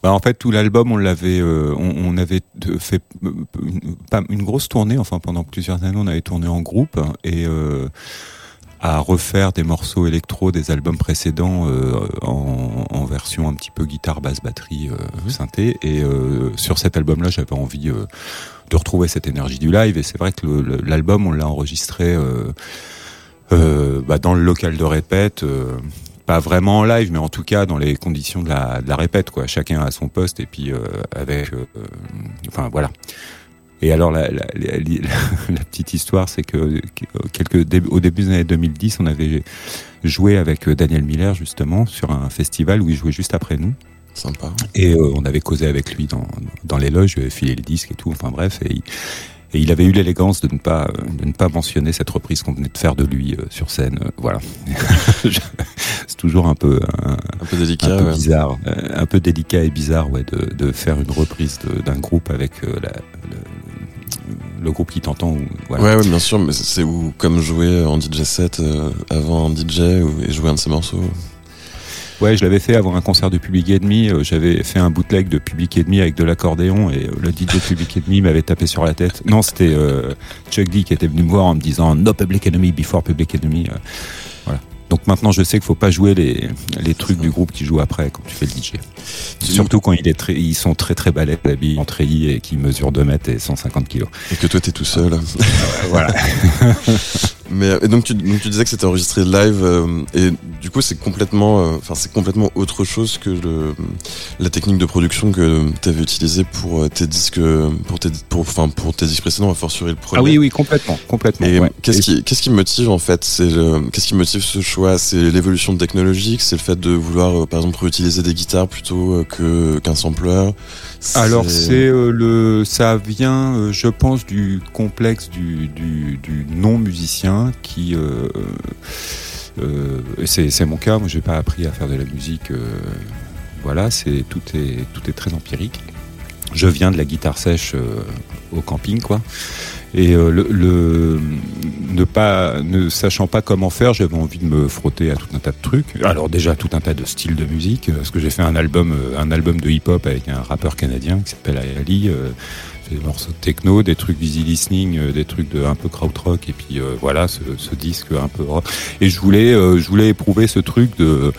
Bah en fait tout l'album on l'avait euh, on, on avait fait euh, une, grosse tournée enfin pendant plusieurs années on avait tourné en groupe et à refaire des morceaux électro des albums précédents euh, en, en version un petit peu guitare basse batterie euh, synthé. Et euh, sur cet album là j'avais envie de retrouver cette énergie du live. Et c'est vrai que l'album on l'a enregistré euh, euh, bah, dans le local de répète euh, pas vraiment en live, mais en tout cas dans les conditions de la, de la répète, quoi. Chacun à son poste et puis euh, avec, euh, euh, enfin voilà. Et alors la, la, la, la petite histoire, c'est que quelques au début des années 2010, on avait joué avec Daniel Miller justement sur un festival où il jouait juste après nous. Sympa. Et euh, on avait causé avec lui dans, dans les loges, je lui avais filé le disque et tout, enfin bref. Et il, et il avait eu l'élégance de ne pas euh, de ne pas mentionner cette reprise qu'on venait de faire de lui euh, sur scène. euh, voilà. C'est toujours un peu un, Un peu un délicat. peu ouais. bizarre, un peu délicat et bizarre, ouais, de, de faire une reprise d'un groupe avec la, le, le groupe qui t'entend. Voilà. Ouais, ouais, bien sûr, mais c'est où comme jouer en DJ set avant un DJ ou, et jouer un de ses morceaux. Ouais, je l'avais fait avant un concert de Public Enemy. euh, J'avais fait un bootleg de Public Enemy avec de l'accordéon et euh, le DJ de Public Enemy m'avait tapé sur la tête. Non, c'était euh, Chuck D qui était venu me voir en me disant No Public Enemy before Public Enemy. voilà. Donc maintenant, je sais qu'il faut pas jouer les, les trucs du groupe qui jouent après quand tu fais le DJ. Surtout quand il est très, ils sont très très balèzes, habillés en treillis et qui mesurent 2 mètres et 150 kilos. Et que toi, t'es tout seul. Voilà. Mais et donc tu, donc tu disais que c'était enregistré live euh, et du coup c'est complètement, euh, enfin c'est complètement autre chose que le, la technique de production que tu avais utilisée pour euh, tes disques, pour tes, pour, enfin pour tes disques précédents, à fortiori le premier. Ah oui, oui, complètement, complètement. Et ouais. qu'est-ce qui, qu'est-ce qui motive en fait C'est qu'est-ce qui motive ce choix? C'est l'évolution technologique, c'est le fait de vouloir, euh, par exemple, réutiliser des guitares plutôt euh, que qu'un sampler. Alors c'est euh, le, ça vient, euh, je pense, du complexe du, du, du non musicien qui, euh, euh, c'est c'est mon cas. Moi, j'ai pas appris à faire de la musique. euh, voilà, c'est tout est tout est très empirique. Je viens de la guitare sèche euh, au camping, quoi. Et euh, ne pas, ne sachant pas comment faire, j'avais envie de me frotter à tout un tas de trucs. Alors déjà tout un tas de styles de musique, euh, parce que j'ai fait un album, euh, un album de hip-hop avec un rappeur canadien qui s'appelle Ali. Des morceaux de techno, des trucs d'easy listening, euh, des trucs de un peu krautrock, et puis euh, voilà ce, ce disque un peu. rock. Et je voulais, euh, je voulais éprouver ce truc de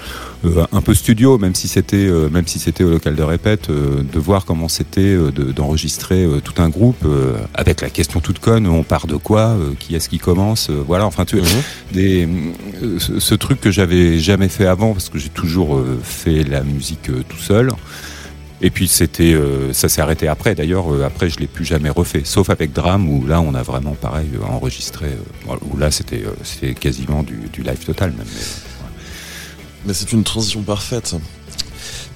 euh, un peu studio, même si c'était, euh, même si c'était au local de répète, euh, de voir comment c'était euh, de- d'enregistrer euh, tout un groupe euh, avec la question toute conne, on part de quoi, euh, qui est-ce qui commence, euh, voilà. Enfin, tu, Mhm. des, ce, ce truc que j'avais jamais fait avant parce que j'ai toujours euh, fait la musique euh, tout seul. Et puis c'était, euh, ça s'est arrêté après. D'ailleurs, euh, après je l'ai plus jamais refait, sauf avec Drame où là on a vraiment pareil euh, enregistré. où là c'était, c'était quasiment du, live total même. mais, c'est une transition parfaite.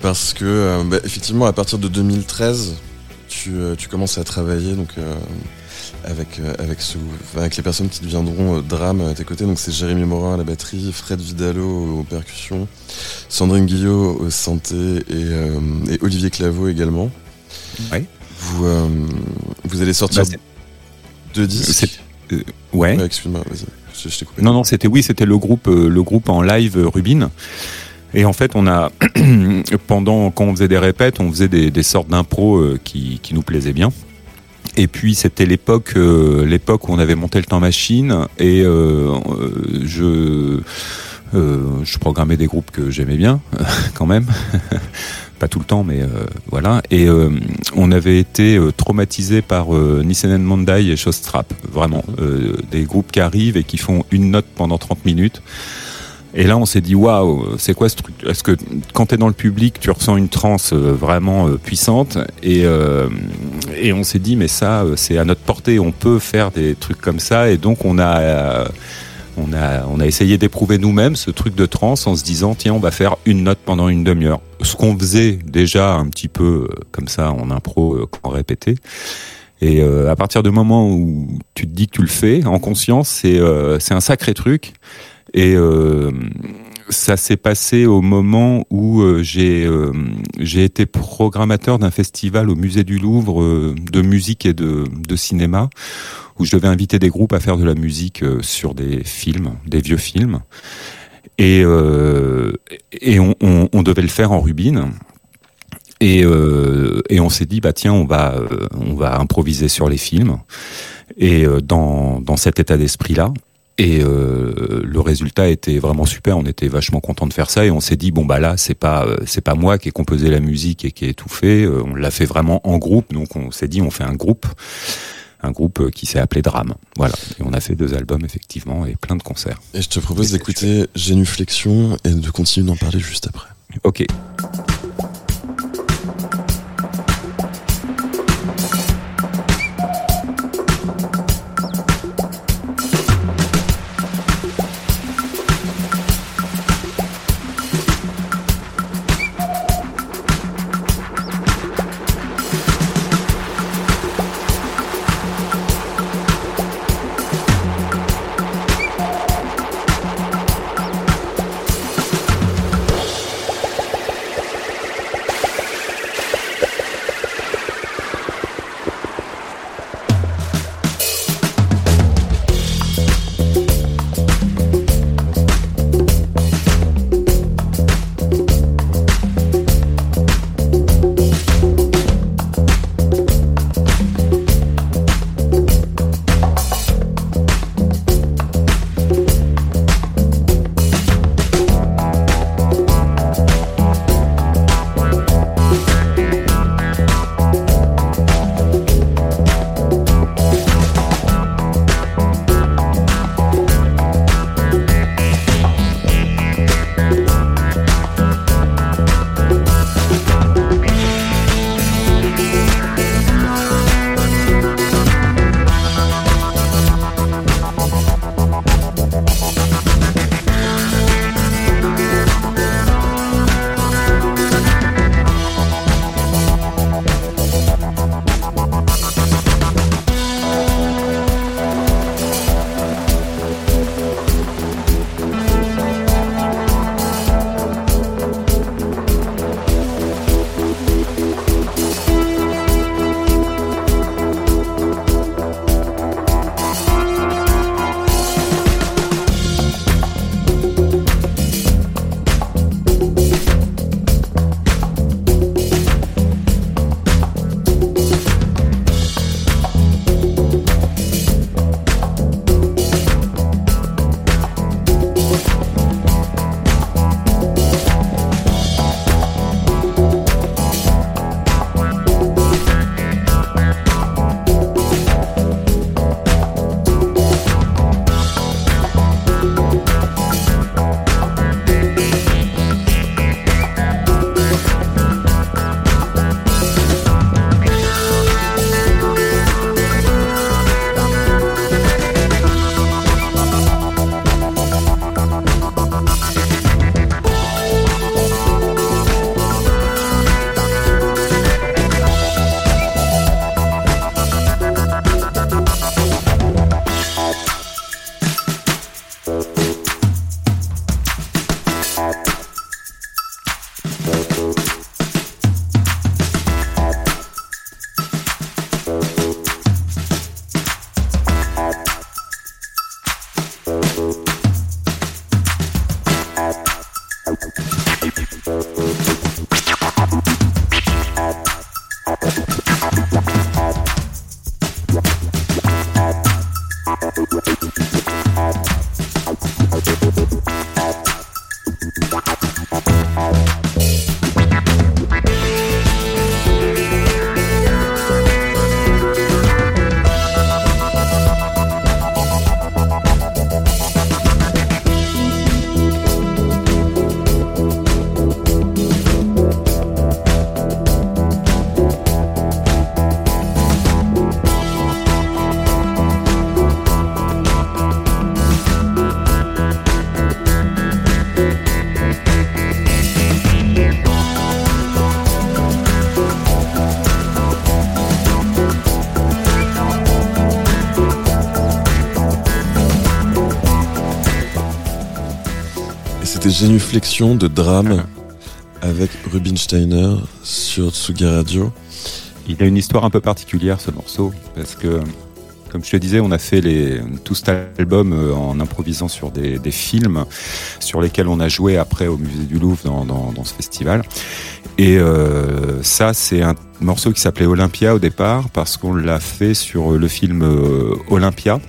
Parce que, bah, effectivement, à partir de 2013, tu, tu commences à travailler donc, avec, euh, avec, ce, enfin, avec les personnes qui deviendront euh, drame à tes côtés. Donc, c'est Jérémy Morin à la batterie, Fred Vidalo aux percussions, Sandrine Guillot au synthé et, euh, et Olivier Claveau également. Vous, euh, vous allez sortir Bah, deux disques. euh, ouais. Ouais, excuse-moi, vas-y. Je, je t'ai coupé. Non, non, c'était oui, c'était le groupe, le groupe en live Rubine. Et en fait, on a pendant quand on faisait des répètes, on faisait des, des sortes d'impro qui, qui nous plaisaient bien. Et puis c'était l'époque, euh, l'époque où on avait monté le temps machine et euh, euh, je euh, je programmais des groupes que j'aimais bien quand même. Pas tout le temps, mais euh, voilà. Et euh, on avait été traumatisé par Nisenen Mondai et Shostrap. Vraiment, des groupes qui arrivent et qui font une note pendant 30 minutes. Et là, on s'est dit, waouh, c'est quoi ce truc? Est-ce que quand tu es dans le public, tu ressens une transe euh, vraiment euh, puissante? Et, euh, et on s'est dit, mais ça, c'est à notre portée, on peut faire des trucs comme ça. Et donc, on a, on a, on a essayé d'éprouver nous-mêmes ce truc de transe en se disant, tiens, on va faire une note pendant une demi-heure. Ce qu'on faisait déjà un petit peu comme ça en impro quand on répétait. Et à partir du moment où tu te dis que tu le fais en conscience, c'est c'est un sacré truc. Et euh, ça s'est passé au moment où euh, j'ai euh, j'ai été programmateur d'un festival au musée du Louvre de musique et de, de cinéma, où je devais inviter des groupes à faire de la musique sur des films, des vieux films. Et, et on, on, devait le faire en rubine. Et, et on s'est dit bah tiens on va on va improviser sur les films et dans dans cet état d'esprit là et euh, le résultat était vraiment super. On était vachement content de faire ça et on s'est dit bon bah là c'est pas euh, c'est pas moi qui ai composé la musique et qui ai tout fait. Euh, on l'a fait vraiment en groupe. Donc on s'est dit on fait un groupe, un groupe euh, qui s'est appelé Drame. Voilà. Et on a fait deux albums effectivement et plein de concerts. Et je te propose d'écouter Génuflexion et de continuer d'en parler juste après. Ok. Génuflexion de drame avec Rubinsteiner sur Tsugi Radio. Il a une histoire un peu particulière ce morceau parce que comme je te disais, on a fait les, tout cet album euh, en improvisant sur des, des films sur lesquels on a joué après au musée du Louvre dans, dans, dans ce festival. Et euh, ça, c'est un morceau qui s'appelait Olympia au départ parce qu'on l'a fait sur le film euh, Olympia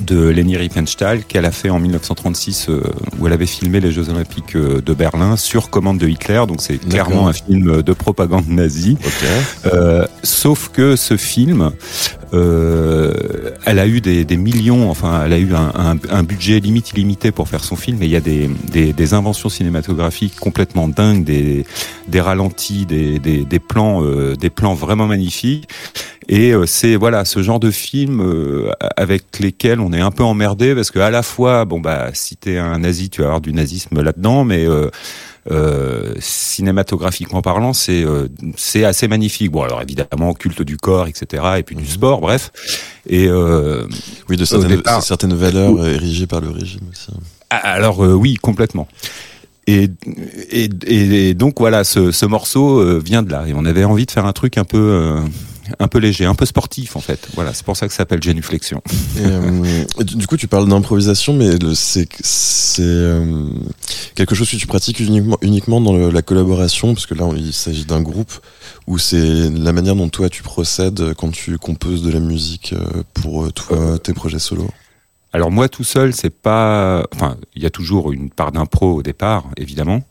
de Leni Riefenstahl qu'elle a fait en 1936 euh, où elle avait filmé les Jeux Olympiques euh, de Berlin sur commande de Hitler donc c'est clairement un film de propagande nazie Ok. euh, sauf que ce film, euh, elle a eu des, des millions, enfin, elle a eu un, un- un budget limite illimité pour faire son film, et il y a des, des, des inventions cinématographiques complètement dingues, des, ralentis, des plans, euh, des plans vraiment magnifiques. Et euh, c'est voilà ce genre de film euh, avec lesquels on est un peu emmerdé parce que à la fois bon bah si t'es un nazi tu vas avoir du nazisme là-dedans mais euh, euh, cinématographiquement parlant, c'est euh, c'est assez magnifique. Bon, alors évidemment, culte du corps, etc., et puis du sport, bref. Et euh, Oui, de certaines, départ. certaines valeurs érigées par le régime aussi. alors euh, oui, complètement. Et, et, et donc voilà, ce, ce morceau euh, vient de là. Et on avait envie de faire un truc un peu euh, un peu léger, un peu sportif en fait. Voilà, c'est pour ça que ça s'appelle Génuflexion. Et, euh, du coup, tu parles d'improvisation, mais c'est euh, quelque chose que tu pratiques uniquement, uniquement dans le- la collaboration, parce que là, il s'agit d'un groupe où c'est la manière dont toi tu procèdes quand tu composes de la musique euh, pour toi, tes projets solo? Alors moi tout seul, c'est pas. Enfin, il y a toujours une part d'impro au départ, évidemment.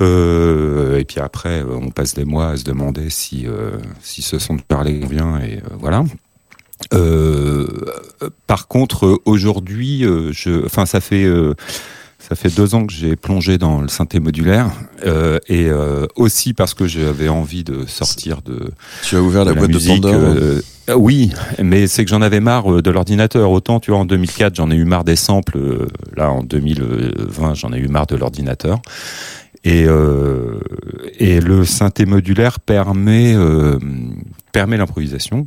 Euh, et puis après, euh, on passe des mois à se demander si euh, si ce son de parler convient et euh, voilà. Par contre, aujourd'hui, je, enfin, ça fait ça fait deux ans que j'ai plongé dans le synthé modulaire euh, et euh, aussi parce que j'avais envie de sortir de Tu as ouvert la, boîte musique, de Pandore. euh, oui, mais c'est que j'en avais marre de l'ordinateur. Autant, tu vois, en 2004, j'en ai eu marre des samples. là, en 2020, j'en ai eu marre de l'ordinateur. Et, euh, et le synthé modulaire permet euh, permet l'improvisation.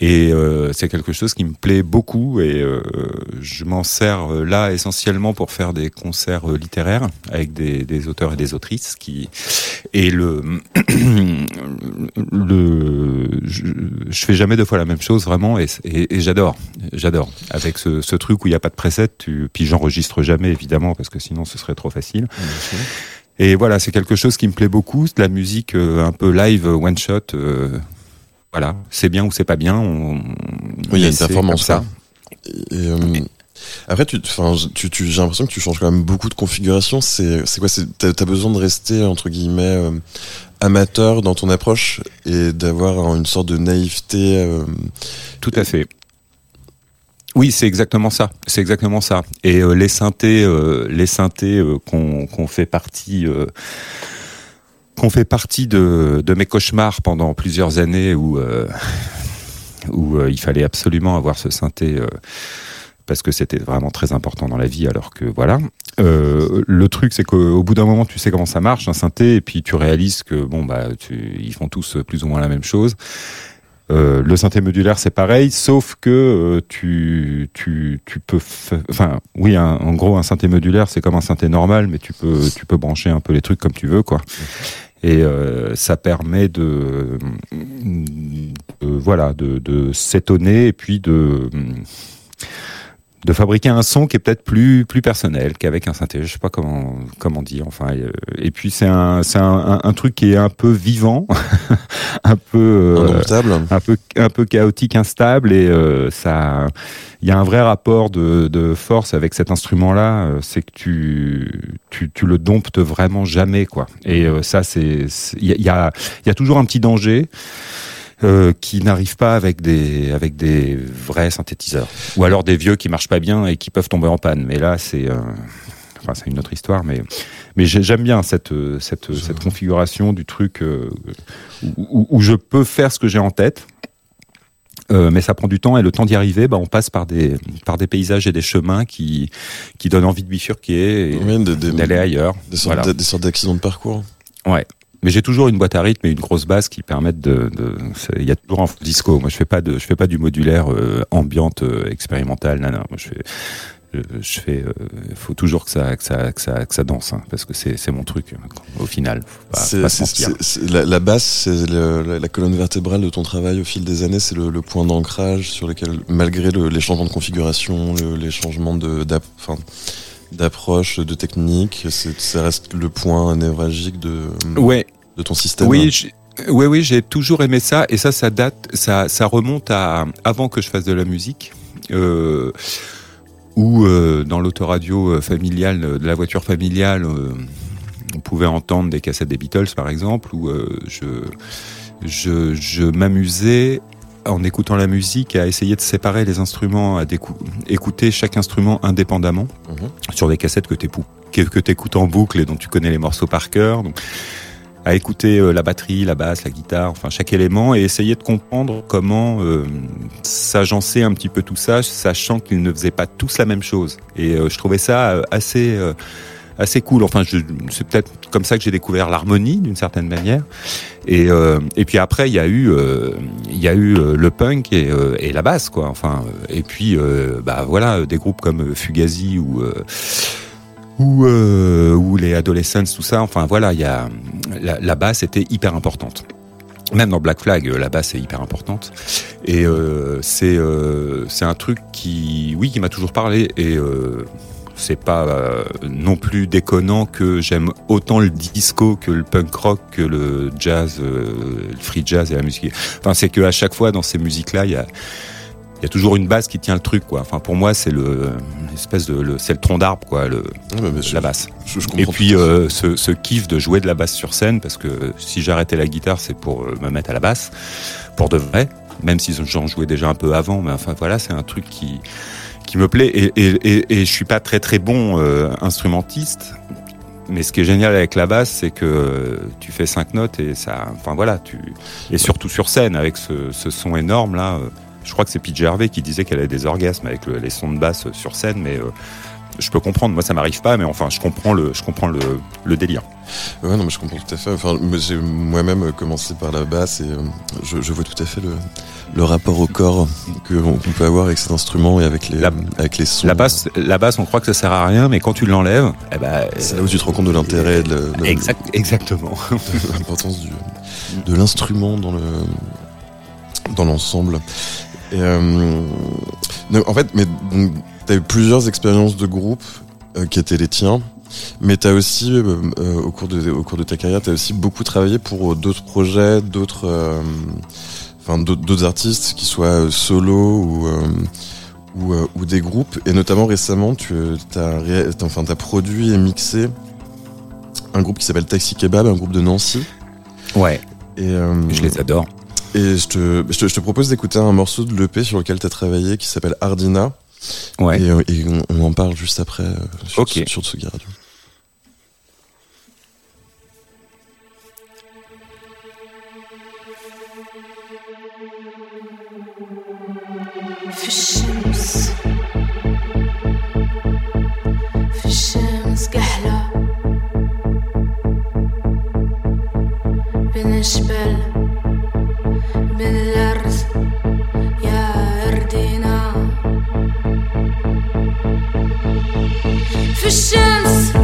Et euh, c'est quelque chose qui me plaît beaucoup et euh, je m'en sers euh, là essentiellement pour faire des concerts euh, littéraires avec des, auteurs et des autrices qui et le le je, je fais jamais deux fois la même chose vraiment et, et, j'adore j'adore. Avec ce, ce truc où il n'y a pas de preset tu, puis j'enregistre jamais évidemment parce que sinon ce serait trop facile et voilà c'est quelque chose qui me plaît beaucoup de la musique euh, un peu live one shot euh, voilà c'est bien ou c'est pas bien on, Oui, il y a une performance ça Et, euh, après, tu, enfin, tu, tu, j'ai l'impression que tu changes quand même beaucoup de configuration. C'est, quoi t'as, t'as besoin de rester entre guillemets euh, amateur dans ton approche et d'avoir une sorte de naïveté. euh, Tout à fait. Oui, c'est exactement ça. C'est exactement ça. Et euh, les synthés, euh, les synthés euh, qu'on fait partie, euh, qu'on fait partie de, mes cauchemars pendant plusieurs années où il fallait absolument avoir ce synthé. parce que c'était vraiment très important dans la vie, alors que voilà. Le truc, c'est qu'au bout d'un moment, tu sais comment ça marche, un synthé, et puis tu réalises que bon bah, tu, ils font tous plus ou moins la même chose. Euh, le synthé modulaire, c'est pareil, sauf que euh, tu, tu, tu peux, enfin, oui, en gros, un synthé modulaire, c'est comme un synthé normal, mais tu peux, tu peux brancher un peu les trucs comme tu veux, quoi. Et euh, ça permet de, de- voilà, de, de s'étonner et puis de de fabriquer un son qui est peut-être plus plus personnel qu'avec un synthé. Je sais pas comment comment dire. Enfin, euh, et puis c'est un c'est un, un, truc qui est un peu vivant, un peu euh, un peu un peu chaotique, instable et euh, ça il y a un vrai rapport de, de force avec cet instrument là, c'est que tu, tu tu le domptes vraiment jamais quoi. Et euh, ça c'est c'est- il y a il y a, il y a toujours un petit danger. Euh, qui n'arrive pas avec des avec des vrais synthétiseurs ou alors des vieux qui marchent pas bien et qui peuvent tomber en panne mais là c'est euh, enfin c'est une autre histoire mais mais j'ai- j'aime bien cette cette cette configuration du truc euh, où, je peux faire ce que j'ai en tête euh, mais ça prend du temps et le temps d'y arriver, bah, on passe par des par des paysages et des chemins qui qui donnent envie de bifurquer et Oui, d'aller ailleurs. des sortes, Voilà. d'a- des sortes d'accidents de parcours. Ouais. Mais j'ai toujours une boîte à rythme et une grosse basse qui permettent de. Il y a toujours un disco. Moi, je fais pas de, je fais pas du modulaire euh, ambiante euh, expérimental. Non, non. Moi, je fais je, fais, euh, faut toujours que ça, que ça, que ça, que ça danse, hein, parce que c'est, c'est mon truc. Au final, faut pas, pas se la, la basse, c'est la, la colonne vertébrale de ton travail au fil des années. C'est le, le point d'ancrage sur lequel, malgré le- les changements de configuration, le- les changements de, d'app- enfin, d'approche, de technique, ça reste le point névralgique de, Ouais, de ton système. Oui, j'ai- oui, oui, j'ai toujours aimé ça, et ça, ça date, ça, ça remonte à avant que je fasse de la musique, euh, où euh, dans l'autoradio euh, familiale, euh, de la voiture familiale, euh, on pouvait entendre des cassettes des Beatles, par exemple, où je, je, je m'amusais en écoutant la musique à essayer de séparer les instruments, à écouter chaque instrument indépendamment Mhm. sur des cassettes que tu que écoutes en boucle et dont tu connais les morceaux par cœur. Donc, à écouter euh, la batterie, la basse, la guitare, enfin chaque élément et essayer de comprendre comment euh, s'agencer un petit peu tout ça, sachant qu'ils ne faisaient pas tous la même chose. Et euh, je trouvais ça assez assez cool. Enfin, c'est peut-être comme ça que j'ai découvert l'harmonie d'une certaine manière. Et euh, et puis après, il y a eu euh, y a eu euh, le punk et, la basse quoi. Enfin, et puis bah voilà, des groupes comme Fugazi ou ou, les Adolescents, tout ça. Enfin voilà, il y a la, la basse était hyper importante. Même dans Black Flag, la basse est hyper importante. Et c'est c'est un truc qui, oui, qui m'a toujours parlé. Et c'est pas euh, non plus déconnant que j'aime autant le disco que le punk rock, que le jazz, euh, le free jazz et la musique. Enfin, c'est que à chaque fois dans ces musiques-là, il y a il y a toujours une base qui tient le truc, quoi. Enfin, pour moi, c'est le de, le, c'est le tronc d'arbre, quoi, le, Ouais, bah, la basse. Je- je Et puis euh, ce, ce kiff de jouer de la basse sur scène, parce que si j'arrêtais la guitare, c'est pour me mettre à la basse, pour de vrai, même si j'en jouais déjà un peu avant, mais enfin voilà, c'est un truc qui qui me plaît. Et, je suis pas très très bon euh, instrumentiste, mais ce qui est génial avec la basse, c'est que euh, tu fais cinq notes et ça, enfin voilà, tu et surtout sur scène avec ce, son énorme là. euh, je crois que c'est PJ Harvey qui disait qu'elle avait des orgasmes avec le- les sons de basse sur scène, mais je peux comprendre. Moi, ça m'arrive pas, mais enfin, je comprends le, je comprends le, le délire. Ouais, non, mais je comprends tout à fait. Enfin, j'ai moi-même commencé par la basse et euh, je, je vois tout à fait le, le rapport au corps qu'on peut avoir avec cet instrument et avec les, La- avec les sons. La basse, la basse, on croit que ça sert à rien, mais quand tu l'enlèves, eh ben, C'est là où tu te rends compte de l'intérêt de, Exact, exactement. de l'importance de l'instrument dans le dans l'ensemble. Euh, en fait, mais tu as eu plusieurs expériences de groupe euh, qui étaient les tiens. Mais tu as aussi, euh, euh, au, cours de, au cours de ta carrière, tu as aussi beaucoup travaillé pour d'autres projets, d'autres enfin, d'autres artistes, qui soient solo ou, ou, ou des groupes. Et notamment récemment, tu as, enfin, as produit et mixé un groupe qui s'appelle Taxi Kebab, un groupe de Nancy. Ouais, Et, je les adore. et je te, je te, je te propose d'écouter un morceau de l'EP sur lequel tu as travaillé qui s'appelle Ardina. Ouais. Et, euh, et on, on en parle juste après euh, sur, Ok. sur Tsugi Radio. في الشمس في الشمس كحلة بين الجبل في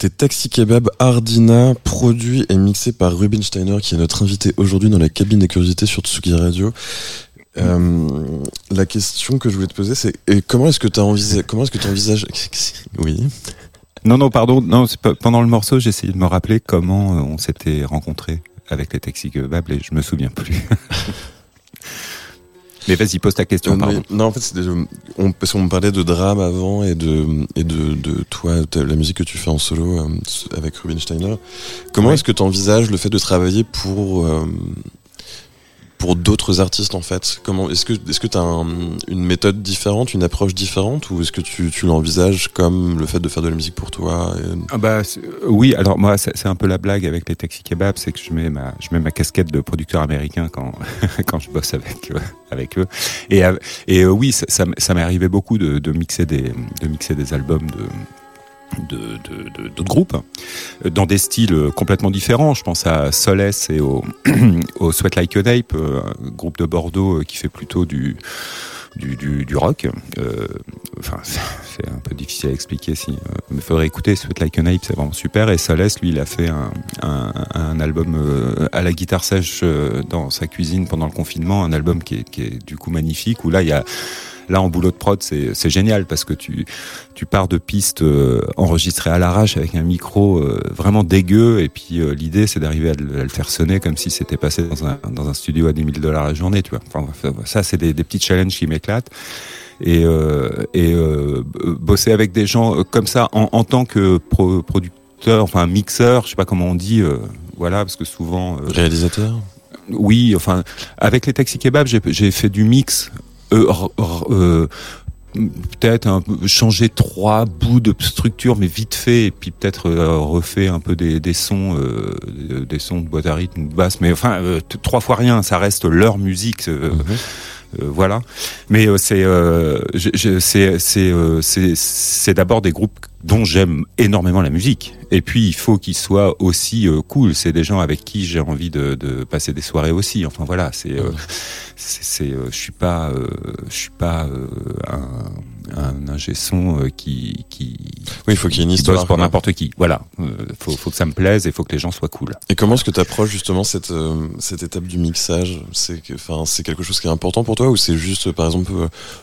C'était Taxi Kebab Ardina, produit et mixé par Ruben Steiner, qui est notre invité aujourd'hui dans la cabine des curiosités sur Tsugi Radio. Euh, la question que je voulais te poser, c'est comment est-ce que tu envisagé, comment est-ce que tu envisages, oui, Non, non, pardon. Non, pendant le morceau, j'ai essayé de me rappeler comment euh, on s'était rencontrés avec les Taxi Kebab et je me souviens plus. Mais vas-y, pose ta question, Euh, pardon. mais- non, en fait, c'était, on, parce qu'on me parlait de drame avant et de, et de, de toi, la musique que tu fais en solo euh, avec Ruben Steiner. Comment Ouais. est-ce que tu envisages le fait de travailler pour, euh, pour d'autres artistes, en fait? Comment, est-ce que, est-ce que t'as un, une méthode différente, une approche différente, ou est-ce que tu, tu l'envisages comme le fait de faire de la musique pour toi? et- Ah bah euh, oui, alors moi c'est un peu la blague avec les taxi kebabs, c'est que je mets ma je mets ma casquette de producteur américain quand quand je bosse avec eux, avec eux. Et euh, et euh, oui, ça ça m'est arrivé beaucoup de, de mixer des de mixer des albums de de de- de- d'autres groupes euh, dans des styles euh, complètement différents. Je pense à Solace et au au Sweat Like a Nape, euh, un groupe de Bordeaux qui fait plutôt du du, du, du rock. Euh, enfin, c'est un peu difficile à expliquer. Si, euh, il faudrait écouter Sweat Like a Nape, c'est vraiment super. Et Solès, lui, il a fait un, un, un album à la guitare sèche dans sa cuisine pendant le confinement, un album qui est, qui est du coup magnifique. Où là, il y a Là, en boulot de prod, c'est génial parce que tu, tu pars de pistes euh, enregistrées à l'arrache avec un micro euh, vraiment dégueu. Et puis, euh, l'idée, c'est d'arriver à, le- à le faire sonner comme si c'était passé dans un, dans un studio à 10 000 dollars la journée, tu vois. Enfin, ça, c'est des, des petits challenges qui m'éclatent. Et, euh, et euh, bosser avec des gens comme ça en, en tant que pro- producteur, enfin mixeur, je sais pas comment on dit, euh, voilà, parce que souvent, Réalisateur? oui, enfin, avec les taxi kebabs, j'ai fait du mix. Euh, euh, peut-être changer trois bouts de structure, mais vite fait, et puis peut-être euh, refait un peu des, des sons, euh, des sons de boîte à rythme, de basse, mais enfin, trois fois rien, ça reste leur musique. euh, voilà. Mais euh, c'est euh, c'est c'est euh, d'abord des groupes dont j'aime énormément la musique. Et puis il faut qu'ils soient aussi euh, cool. C'est des gens avec qui j'ai envie de, de passer des soirées aussi. Enfin voilà, c'est euh, c'est c'est, euh, je suis pas euh, je suis pas euh, un un ingé son euh, qui qui Oui, il faut qu'il y ait une histoire. pour n'importe qui. Voilà, Euh, faut faut que ça me plaise et faut que les gens soient cool. Et comment est-ce que tu approches justement cette, euh, cette étape du mixage? C'est que, enfin, c'est quelque chose qui est important pour toi ou c'est juste, par exemple,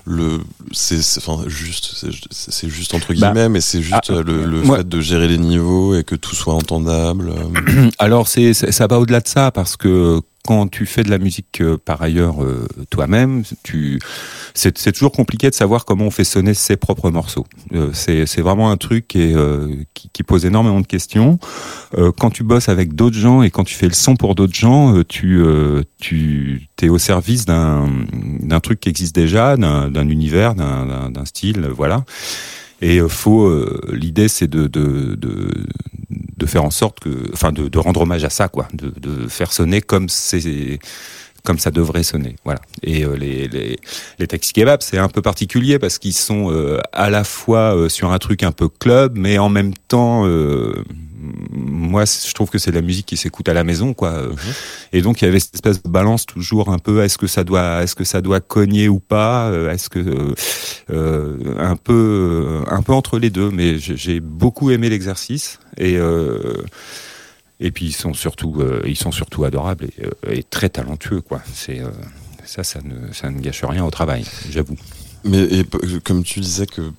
le, c'est, enfin, juste, c'est, juste entre Bah, guillemets, mais c'est juste ah, le, le moi- fait de gérer les niveaux et que tout soit entendable. Alors c'est- ça va au-delà de ça parce que quand tu fais de la musique euh, par ailleurs euh, toi-même, tu c'est c'est toujours compliqué de savoir comment on fait sonner ses propres morceaux. Euh, c'est c'est vraiment un truc qui, est, euh, qui, qui pose énormément de questions. Euh, quand tu bosses avec d'autres gens et quand tu fais le son pour d'autres gens, tu tu t'es au service d'un d'un truc qui existe déjà, d'un d'un univers, d'un d'un- style, voilà. Et euh, faut euh, l'idée c'est de, de de faire en sorte que, enfin, de, rendre hommage à ça, quoi, de, faire sonner comme c'est comme ça devrait sonner, voilà. Et euh, les les les taxi kebabs, c'est un peu particulier parce qu'ils sont à la fois sur un truc un peu club, mais en même temps, moi, je trouve que c'est de la musique qui s'écoute à la maison, quoi. Et donc il y avait cette espèce de balance toujours un peu est-ce que ça doit est-ce que ça doit cogner ou pas euh, est-ce que euh, euh, un peu un peu entre les deux. Mais j'ai beaucoup aimé l'exercice et euh, et puis ils sont surtout euh, ils sont surtout adorables et, euh, et très talentueux quoi. C'est euh, ça ça ne ça ne gâche rien au travail j'avoue. Mais et, comme tu disais que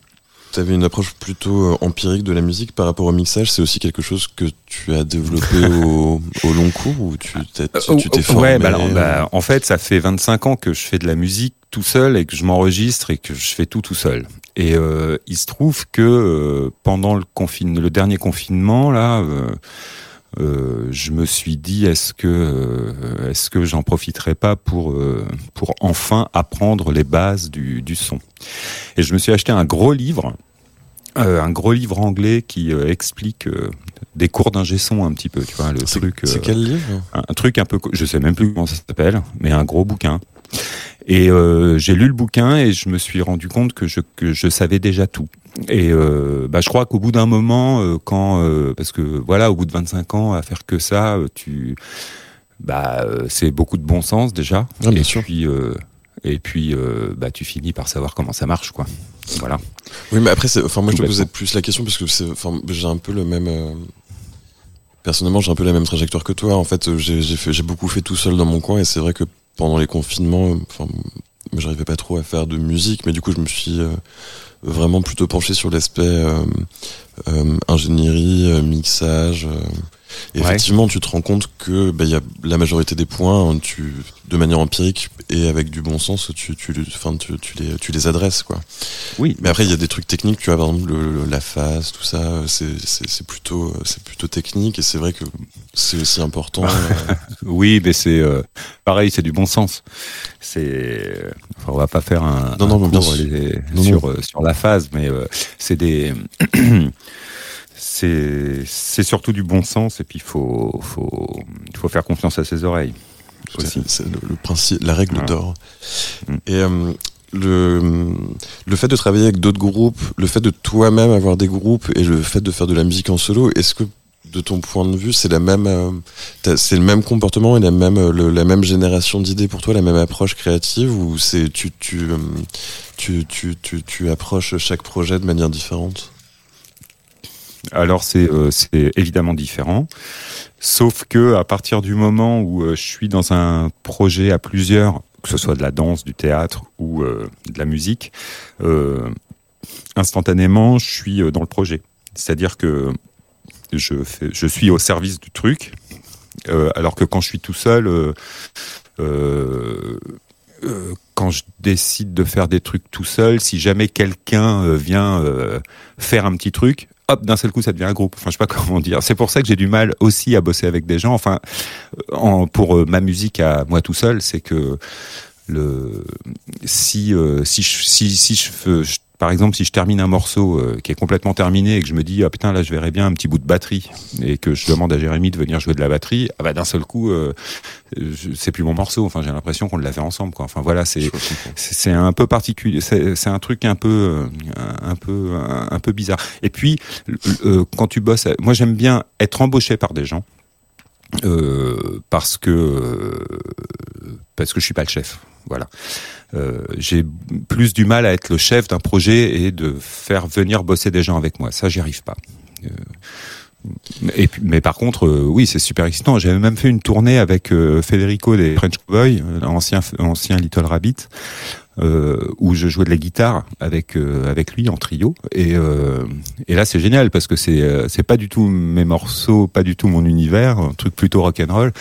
tu avais une approche plutôt euh, empirique de la musique par rapport au mixage, c'est aussi quelque chose que tu as développé au, au long cours ou tu t'es, tu t'es Euh, formé ouais, bah alors, euh, bah, en fait, ça fait 25 ans que je fais de la musique tout seul et que je m'enregistre et que je fais tout tout seul. Et euh, il se trouve que euh, pendant le confine, le dernier confinement là, euh, euh, je me suis dit est-ce que euh, est-ce que j'en profiterais pas pour euh, pour enfin apprendre les bases du, du son. Et je me suis acheté un gros livre. Euh, un gros livre anglais qui euh, explique euh, des cours d'ingé son un petit peu, tu vois, le c'est, truc. c'est quel livre? un, un truc un peu, je sais même plus comment ça s'appelle, mais un gros bouquin. Et j'ai lu le bouquin et je me suis rendu compte que je, que je savais déjà tout. Et bah, je crois qu'au bout d'un moment, quand parce que voilà, au bout de 25 ans à faire que ça, tu bah c'est beaucoup de bon sens déjà. Ah, bien et sûr. puis et puis euh, bah tu finis par savoir comment ça marche quoi. Voilà. Oui, mais après, enfin, moi, je te posais plus la question parce que j'ai un peu le même. euh, Personnellement, j'ai un peu la même trajectoire que toi. En fait, j'ai, beaucoup fait tout seul dans mon coin, et c'est vrai que pendant les confinements, enfin, j'arrivais pas trop à faire de musique, mais du coup, je me suis euh, vraiment plutôt penché sur l'aspect ingénierie, mixage. Et Ouais. effectivement, tu te rends compte que bah, y a la majorité des points, hein, tu, de manière empirique et avec du bon sens, tu, tu, enfin, tu, tu les, tu les adresses, quoi. Oui. Mais après, il y a des trucs techniques, tu vois, par exemple, le, le- la phase, tout ça, euh, c'est, plutôt, euh, plutôt technique et c'est vrai que c'est aussi important. euh, Oui, mais c'est euh, pareil, c'est du bon sens. C'est, enfin, on va pas faire un, Non, non, un cours sûr. les- Non, sur euh, sur la phase, mais euh, c'est des, c'est c'est surtout du bon sens et puis il faut faut faut faire confiance à ses oreilles c'est, le, le principe, la règle Voilà. d'or. Mm. Et euh, le, le fait de travailler avec d'autres groupes, le fait de toi-même avoir des groupes et le fait de faire de la musique en solo, est-ce que de ton point de vue, c'est la même, euh, c'est le même comportement et la même, euh, le- la même génération d'idées pour toi, la même approche créative, ou c'est tu, tu, tu, tu, tu, tu approches chaque projet de manière différente? Alors c'est euh, c'est évidemment différent, sauf que à partir du moment où euh, je suis dans un projet à plusieurs, que ce soit de la danse, du théâtre ou euh, de la musique, instantanément je suis dans le projet. C'est-à-dire que je suis au service du truc, alors que quand je suis tout seul. quand je décide de faire des trucs tout seul, si jamais quelqu'un vient faire un petit truc, hop, d'un seul coup, ça devient un groupe. Enfin, je sais pas comment dire. C'est pour ça que j'ai du mal aussi à bosser avec des gens. Enfin, en, pour euh, ma musique à moi tout seul, c'est que le si euh, si je, si si je, je- par exemple si je termine un morceau euh, qui est complètement terminé et que je me dis ah putain là je verrais bien un petit bout de batterie et que je demande à Jérémy de venir jouer de la batterie ah bah d'un seul coup euh, c'est plus mon morceau. Enfin j'ai l'impression qu'on l'a fait ensemble quoi. Enfin voilà c'est c'est un peu particulier. C'est un truc un peu euh, un, peu un, un peu bizarre. Et puis euh, quand tu bosses moi j'aime bien être embauché par des gens euh, parce que euh, parce que je suis pas le chef voilà. Euh, j'ai plus du mal à être le chef d'un projet et de faire venir bosser des gens avec moi. Ça j'y arrive pas. Euh, mais par contre, euh, oui, c'est super excitant. J'avais même fait une tournée avec euh, Federico des French Cowboys, euh, ancien Little Rabbit, où je jouais de la guitare avec euh, avec lui en trio. Et euh, et là, c'est génial parce que c'est euh, c'est pas du tout mes morceaux, pas du tout mon univers, un truc plutôt rock and roll.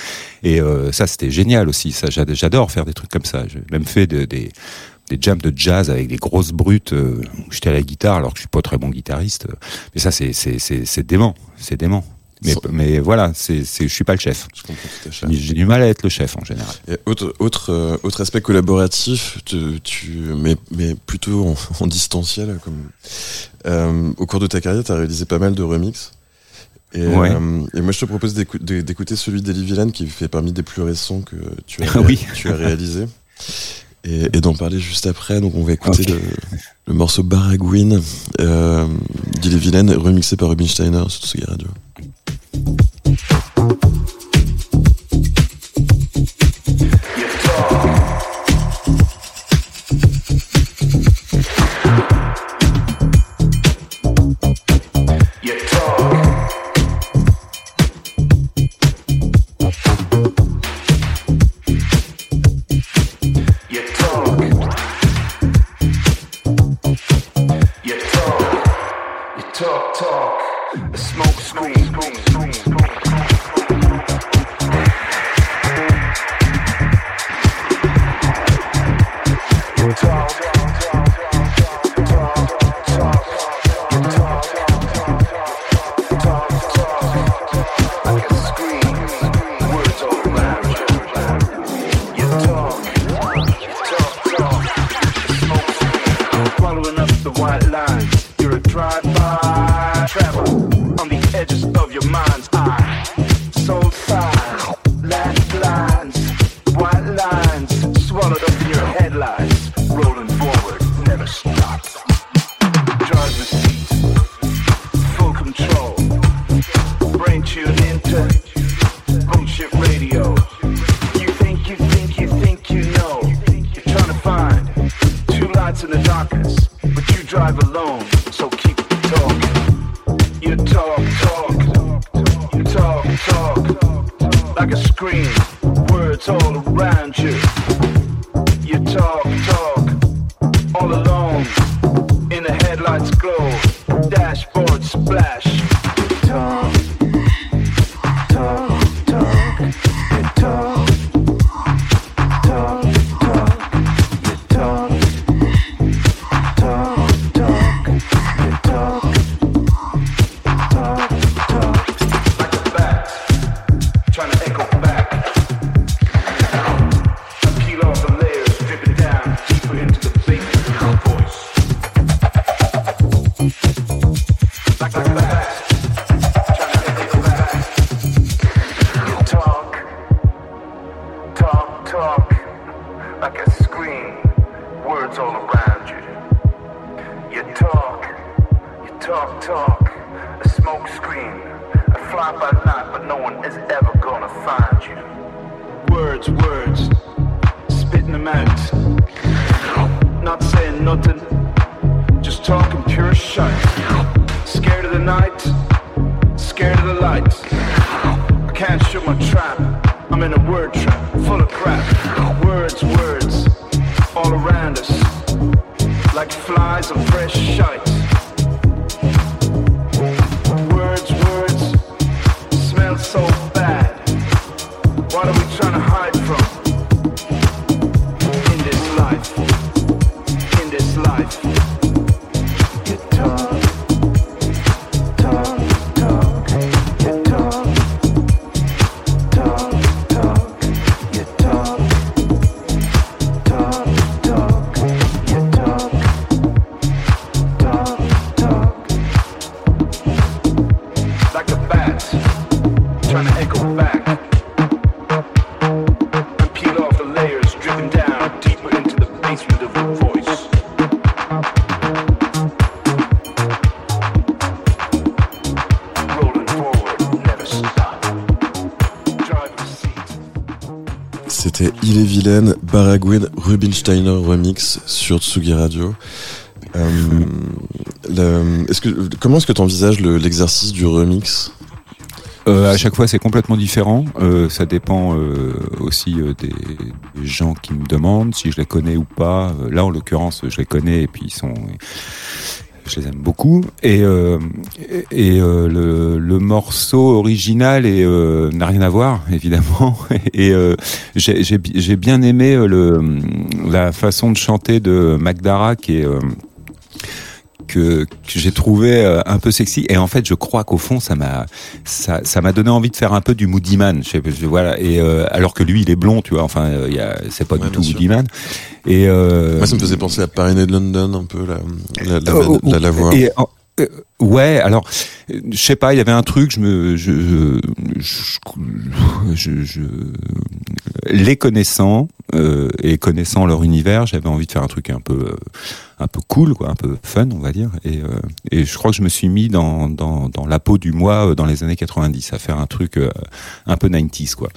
Et euh, ça, c'était génial aussi. Ça, j'ad- j'adore faire des trucs comme ça. J'ai même fait de- des des jams de jazz avec des grosses brutes euh, où j'étais à la guitare alors que je suis pas très bon guitariste mais ça c'est c'est c'est c'est dément c'est dément mais voilà c'est je suis pas le chef j'ai du mal à être le chef en général Et autre, autre, euh, autre aspect collaboratif, tu, tu, mais, mais plutôt en, en distanciel. Comme, euh, au cours de ta carrière, tu as réalisé pas mal de remixes. Et, Ouais. euh, et moi, je te propose d'écou- d'é- d'écouter celui d'Elie Villaine qui fait parmi des plus récents que tu as, oui. tu as réalisé. Et, et d'en parler juste après. Donc, on va écouter le, le morceau Baragouine euh, d'Elie Villaine, remixé par Rubinsteiner sur Tsugi Radio. Thank you. Rubinsteiner remix sur Tsugi Radio. Euh, comment est-ce que tu envisages l'exercice du remix? Euh, à chaque fois, c'est complètement différent. Euh, ça dépend aussi des, des gens qui me demandent si je les connais ou pas. Là, en l'occurrence, je les connais et puis ils sont, je les aime beaucoup. Et, euh, et euh, le, le morceau original est, euh, n'a rien à voir, évidemment. Et euh, j'ai bi- j'ai bien aimé euh, le, la façon de chanter de Magdara qui est euh, que, que j'ai trouvé euh, un peu sexy et en fait je crois qu'au fond ça m'a ça ça m'a donné envie de faire un peu du Moody Man je je- voilà et euh, alors que lui il est blond tu vois enfin euh, il y a c'est pas Ouais, du tout sûr. Moody Man et euh, Moi, ça me faisait penser à Paris de London, un peu, la, la, la, la, la voix. et, euh, ouais, alors, je sais pas, il y avait un truc, je me, je, je, je- je- les connaissant euh, et connaissant leur univers, j'avais envie de faire un truc un peu, un peu cool, quoi, un peu fun, on va dire. Et, euh, et je crois que je me suis mis dans, dans, dans la peau du moi euh, dans les années 90, à faire un truc euh, un peu 90s, quoi.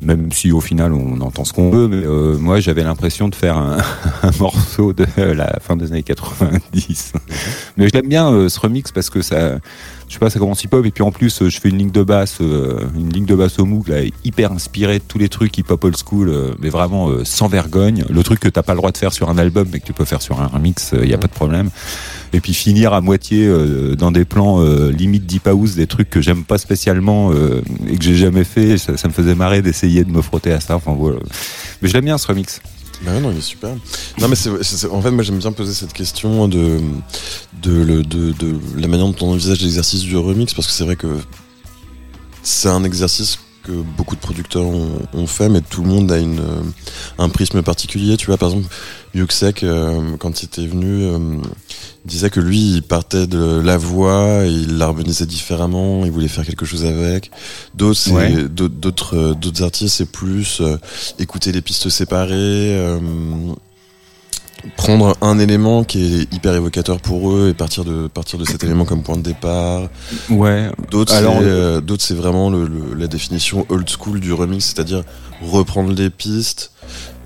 Même si au final on entend ce qu'on veut, mais euh, moi j'avais l'impression de faire un, un morceau de la fin des années 90. Mais je l'aime bien euh, ce remix parce que ça, je sais pas, ça commence hip-hop et puis en plus euh, je fais une ligne de basse, euh, une ligne de basse au Moog là, hyper inspirée de tous les trucs hip-hop old school, euh, mais vraiment sans vergogne. Le truc que t'as pas le droit de faire sur un album mais que tu peux faire sur un remix, il y a pas de problème. Et puis finir à moitié dans des plans limite deep house, des trucs que j'aime pas spécialement et que j'ai jamais fait. Ça, ça me faisait marrer d'essayer de me frotter à ça. Enfin voilà. Mais je l'aime bien ce remix. Bah non, il est super. Non, mais c'est, en fait, moi, j'aime bien poser cette question de, de, de, de la manière dont on envisage l'exercice du remix, parce que c'est vrai que c'est un exercice que beaucoup de producteurs ont, ont fait, mais tout le monde a une, euh, un prisme particulier. Tu vois, par exemple, Yuxek, euh, quand il était venu, euh, disait que lui, il partait de la voix, il l'harmonisait différemment, il voulait faire quelque chose avec. D'autres, Ouais. d'autres, d'autres, euh, d'autres artistes, c'est plus euh, écouter les pistes séparées, euh, prendre un élément qui est hyper évocateur pour eux et partir de partir de cet élément comme point de départ. Ouais. D'autres, Alors, c'est, euh, d'autres, c'est vraiment le, le- la définition old school du remix, c'est-à-dire reprendre les pistes,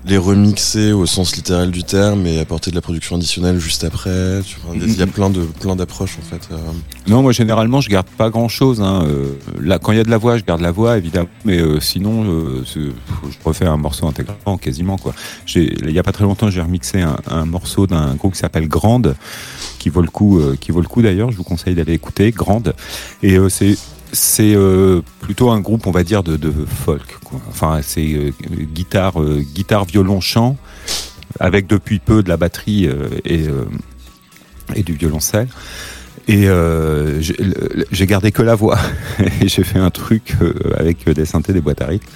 les remixer au sens littéral du terme et apporter de la production additionnelle juste après. Il y a plein de plein d'approches en fait. euh. Non, moi généralement je garde pas grand chose. Hein. Euh, là, quand il y a de la voix, je garde la voix évidemment, mais euh, sinon euh, je refais un morceau intégralement quasiment quoi. Il y a pas très longtemps, j'ai remixé un, un morceau d'un groupe qui s'appelle Grande, qui vaut le coup, euh, qui vaut le coup d'ailleurs. Je vous conseille d'aller écouter Grande. Et c'est c'est euh, plutôt un groupe, on va dire, de, de folk. Enfin, c'est euh, guitare, euh, guitare, violon, chant, avec depuis peu de la batterie et, et du violoncelle. Et j'ai gardé que la voix. et j'ai fait un truc avec des synthés, des boîtes à rythme.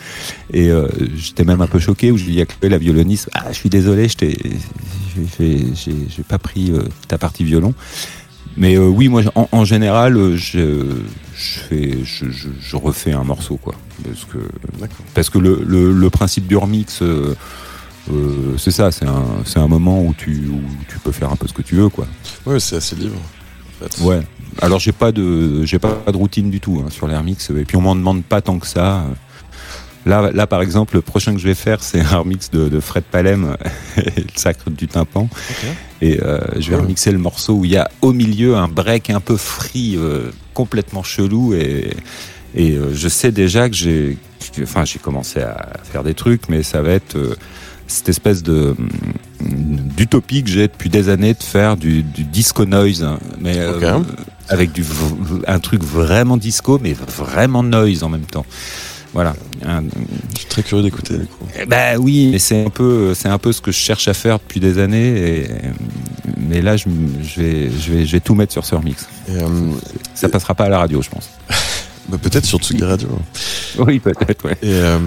Et j'étais même un peu choqué où je à Chloé, la violoniste, ah, je suis désolé, je j'ai pas pris ta partie violon. Mais oui, moi, en, général, je, je, fais, je, je, je refais un morceau, quoi. Parce que, parce que le, le, le principe du remix, euh, euh, c'est ça, c'est un, c'est un moment où tu, où tu peux faire un peu ce que tu veux, quoi. Ouais, c'est assez libre. En fait. Ouais. Alors j'ai pas de j'ai pas de routine du tout hein, sur les remix et puis on m'en demande pas tant que ça. Là, là par exemple, le prochain que je vais faire, c'est un remix de, de Fred Palem, le sacre du tympan. Et euh, je vais Cool. remixer le morceau où il y a au milieu un break un peu free, euh, complètement chelou. Et, et euh, je sais déjà que j'ai, enfin, j'ai commencé à faire des trucs, mais ça va être euh, cette espèce de hum, d'utopie que j'ai depuis des années de faire du, du disco noise, hein. mais euh, avec du un truc vraiment disco, mais vraiment noise en même temps. Voilà. Je suis très curieux d'écouter du coup. ben oui, mais c'est un peu, c'est un peu ce que je cherche à faire depuis des années. Et, mais là, je, vais, je vais, je vais tout mettre sur ce remix. Et, euh, Ça passera pas à la radio, je pense. bah, peut-être sur Tsugi Radio. Oui, peut-être. Ouais. Et euh,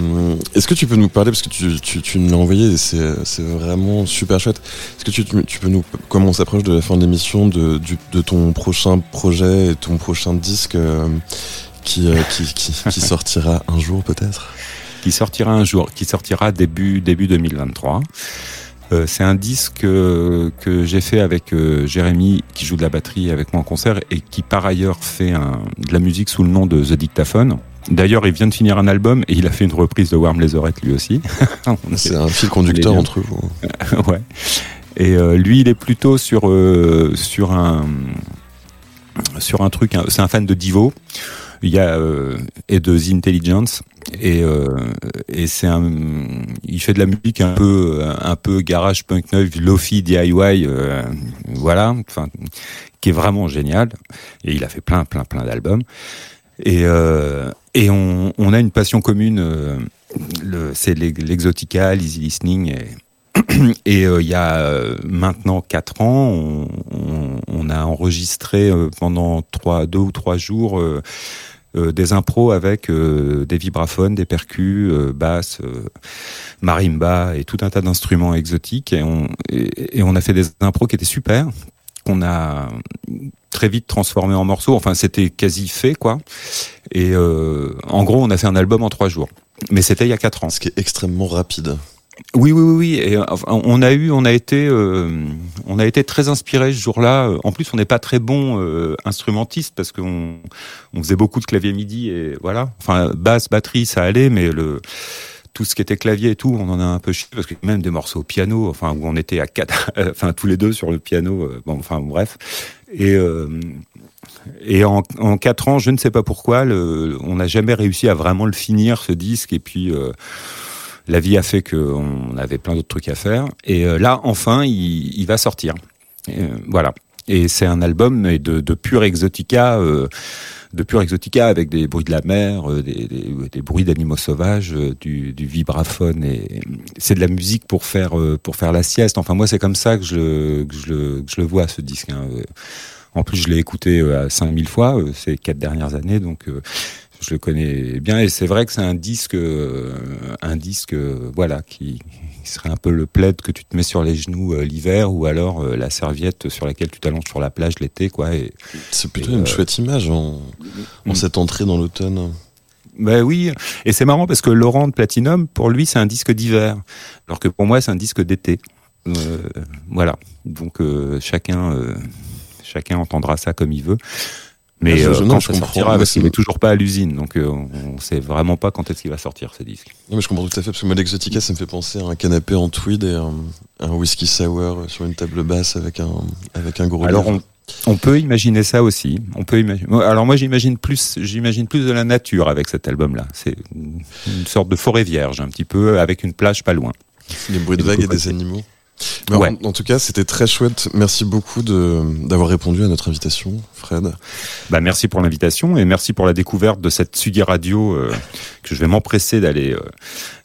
est-ce que tu peux nous parler parce que tu, tu, tu me l'as envoyé et c'est c'est vraiment super chouette. Est-ce que tu, tu peux nous comme on s'approche de la fin de l'émission de, du- de ton prochain projet et ton prochain disque euh, qui, euh, qui, qui, qui sortira un jour peut-être. Qui sortira un jour, qui sortira début début 2023. Euh, c'est un disque euh, que j'ai fait avec euh, Jérémy qui joue de la batterie avec moi en concert et qui par ailleurs fait un, de la musique sous le nom de The Dictaphone. D'ailleurs, il vient de finir un album et il a fait une reprise de Warm les oreilles lui aussi. C'est un fil conducteur entre vous. ouais. Et lui, il est plutôt sur sur un sur un truc. C'est un fan de Divo. Il y a euh, et de The Intelligence et euh, et c'est un. Il fait de la musique un peu un peu garage punk neuf, lofi DIY. euh, voilà. Enfin, qui est vraiment génial. Et il a fait plein plein plein d'albums. Et euh, et on on a une passion commune. euh, le, c'est l'ex- l'exotica, l'easy listening et et euh, il y a euh, maintenant quatre ans, on, on- a enregistré euh, pendant trois, deux ou trois jours euh, euh, des impros avec euh, des vibraphones, des percus, euh, basses, euh, marimba et tout un tas d'instruments exotiques. Et on, et, et on a fait des impros qui étaient super, qu'on a très vite transformé en morceaux. Enfin, c'était quasi fait, quoi. Et euh, en gros, on a fait un album en trois jours. Mais c'était il y a quatre ans. Ce qui est extrêmement rapide. Oui, oui, oui, oui. Et, euh, on a eu, on a été, euh, on a été très inspiré ce jour-là. En plus, on n'est pas très bon euh, instrumentiste parce qu'on on faisait beaucoup de clavier midi et voilà. Enfin, basse, batterie, ça allait, mais le tout ce qui était clavier et tout, on en a un peu chié parce que même des morceaux au piano, enfin où on était à quatre, enfin tous les deux sur le piano. euh, bon, enfin bref. Et euh, et en, quatre ans, je ne sais pas pourquoi, le, on n'a jamais réussi à vraiment le finir ce disque. Et puis euh, la vie a fait qu'on avait plein d'autres trucs à faire. Et euh, là, enfin, il, il va sortir. Et, euh, voilà. Et c'est un album de, de pure exotica, euh, de pure exotica avec des bruits de la mer, euh, des, des, des bruits d'animaux sauvages, du, du vibraphone. Et c'est de la musique pour faire pour faire la sieste. Enfin, moi, c'est comme ça que je, que je, le, que je le vois ce disque. hein. En plus, je l'ai écouté à 5000 fois ces quatre dernières années, donc je le connais bien. Et c'est vrai que c'est un disque, euh, un disque, euh, voilà, qui, qui serait un peu le plaid que tu te mets sur les genoux euh, l'hiver, ou alors la serviette sur laquelle tu t'allonges sur la plage l'été, quoi. C'est plutôt Et, une chouette image en, en mm. cette entrée dans l'automne. Ben oui, et c'est marrant parce que Laurent de Platinum, pour lui, c'est un disque d'hiver, alors que pour moi, c'est un disque d'été. Euh, voilà. Donc euh, chacun, euh, chacun entendra ça comme il veut. Mais Je- euh, je- non, quand je ça sortira, parce qu'il c'est- est toujours pas à l'usine, donc euh, on sait vraiment pas quand est-ce qu'il va sortir ce disque. Non, mais je comprends tout à fait, parce que moi, l'Exotica, ça me fait penser à un canapé en tweed et un, un whisky sour sur une table basse avec un, avec un gros Alors on, peut imaginer ça aussi. On peut imaginer. Alors moi j'imagine plus, j'imagine plus de la nature avec cet album-là. C'est une sorte de forêt vierge, un petit peu avec une plage pas loin. Les bruits de vagues et des c'est- animaux. Mais Ouais. en, en tout cas, c'était très chouette. Merci beaucoup d'avoir répondu à notre invitation, Fred. Bah merci pour l'invitation et merci pour la découverte de cette Sugi Radio euh, que je vais m'empresser d'aller euh,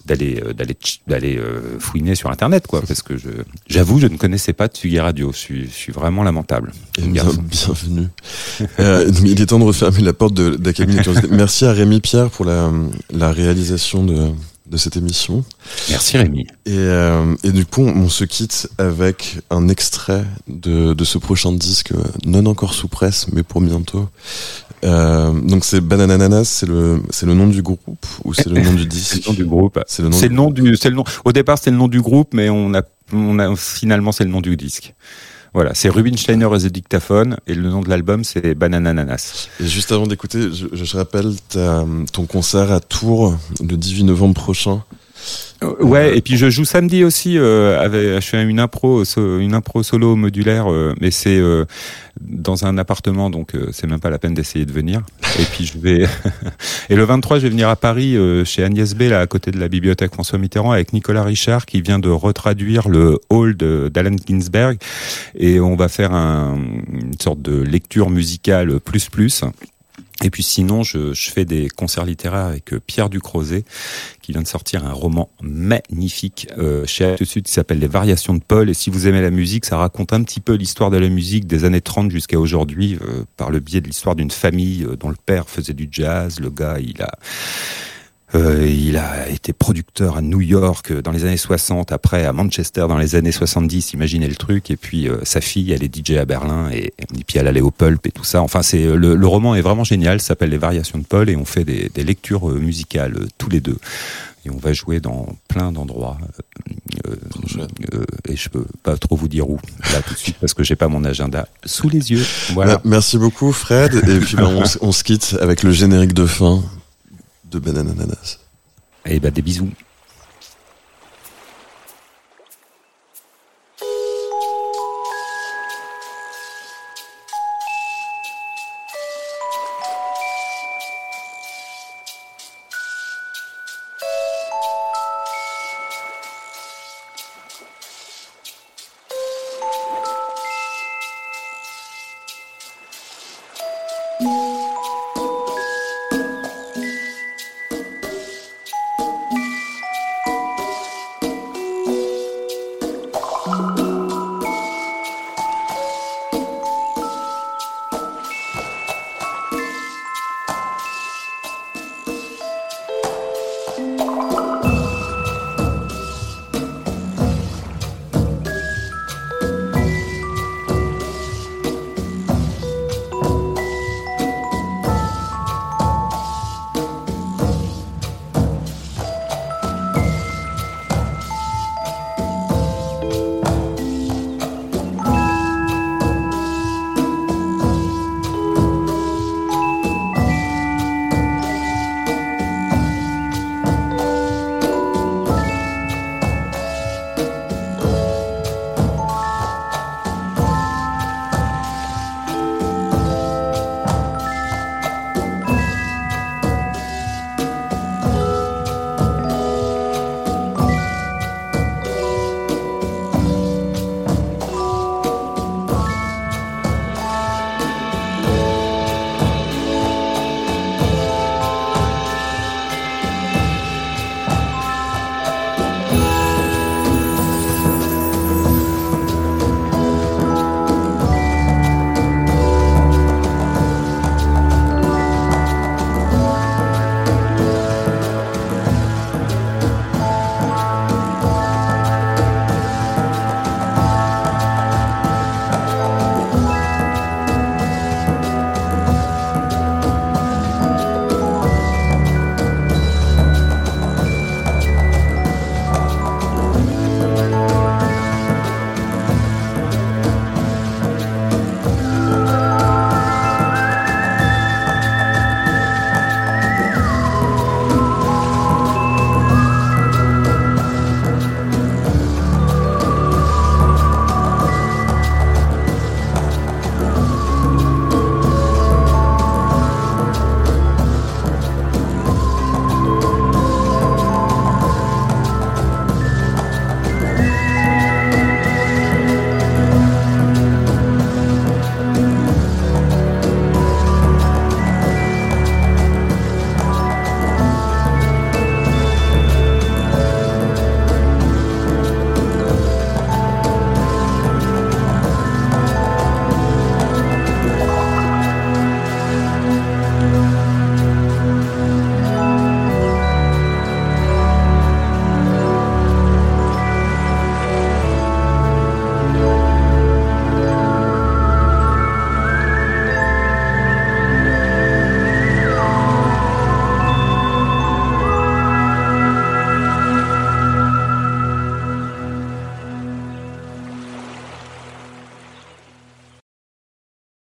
d'aller euh, d'aller tch- d'aller euh, fouiner sur internet quoi parce que je j'avoue je ne connaissais pas de Sugi Radio. Je suis je suis vraiment lamentable. Et bien- bienvenue. Euh, il est temps de refermer la porte de, de la cabine de. Merci à Rémi Pierre pour la, la réalisation de, de cette émission. Merci Rémi. Et, euh, et du coup, on se quitte avec un extrait de, de ce prochain disque, non encore sous presse, mais pour bientôt. Euh, donc c'est Bananananas, c'est le, c'est le nom du groupe ou c'est le nom du C'est disque le nom du groupe. C'est le nom. C'est le nom du, c'est le nom. Au départ, c'était le nom du groupe, mais on a, on a finalement c'est le nom du disque. Voilà, c'est Rubinsteiner et the Dictaphone, et le nom de l'album c'est Bananananas. Et juste avant d'écouter, je, je rappelle ton concert à Tours le 18 novembre prochain. Euh, Ouais, et puis je joue samedi aussi. Euh, avec, je fais une impro, une impro solo modulaire, euh, mais c'est euh, dans un appartement, donc euh, c'est même pas la peine d'essayer de venir. Et puis je vais. et le 23, je vais venir à Paris euh, chez Agnès B, là à côté de la bibliothèque François Mitterrand, avec Nicolas Richard qui vient de retraduire le Hall d'Allen Ginsberg, et on va faire un, une sorte de lecture musicale plus plus. Et puis sinon, je, fais des concerts littéraires avec euh, Pierre Ducrozet, qui vient de sortir un roman magnifique euh, chez Actes Sud qui s'appelle Les Variations de Paul. Et si vous aimez la musique, ça raconte un petit peu l'histoire de la musique des années 30 jusqu'à aujourd'hui, euh, par le biais de l'histoire d'une famille euh, dont le père faisait du jazz. Le gars, il a... euh, il a été producteur à New York euh, dans les années 60, après à Manchester dans les années 70, imaginez le truc. Et puis euh, sa fille, elle est DJ à Berlin, et, et puis elle allait au Pulp et tout ça. Enfin, c'est euh, le, le roman est vraiment génial. S'appelle Les Variations de Paul, et on fait des, des lectures euh, musicales tous les deux. Et on va jouer dans plein d'endroits. Euh, euh, et je peux pas trop vous dire où là tout de suite parce que j'ai pas mon agenda sous les yeux. Voilà. Merci beaucoup, Fred. Et puis, on, s- on se quitte avec le générique de fin de Bananananas. Et bah des bisous.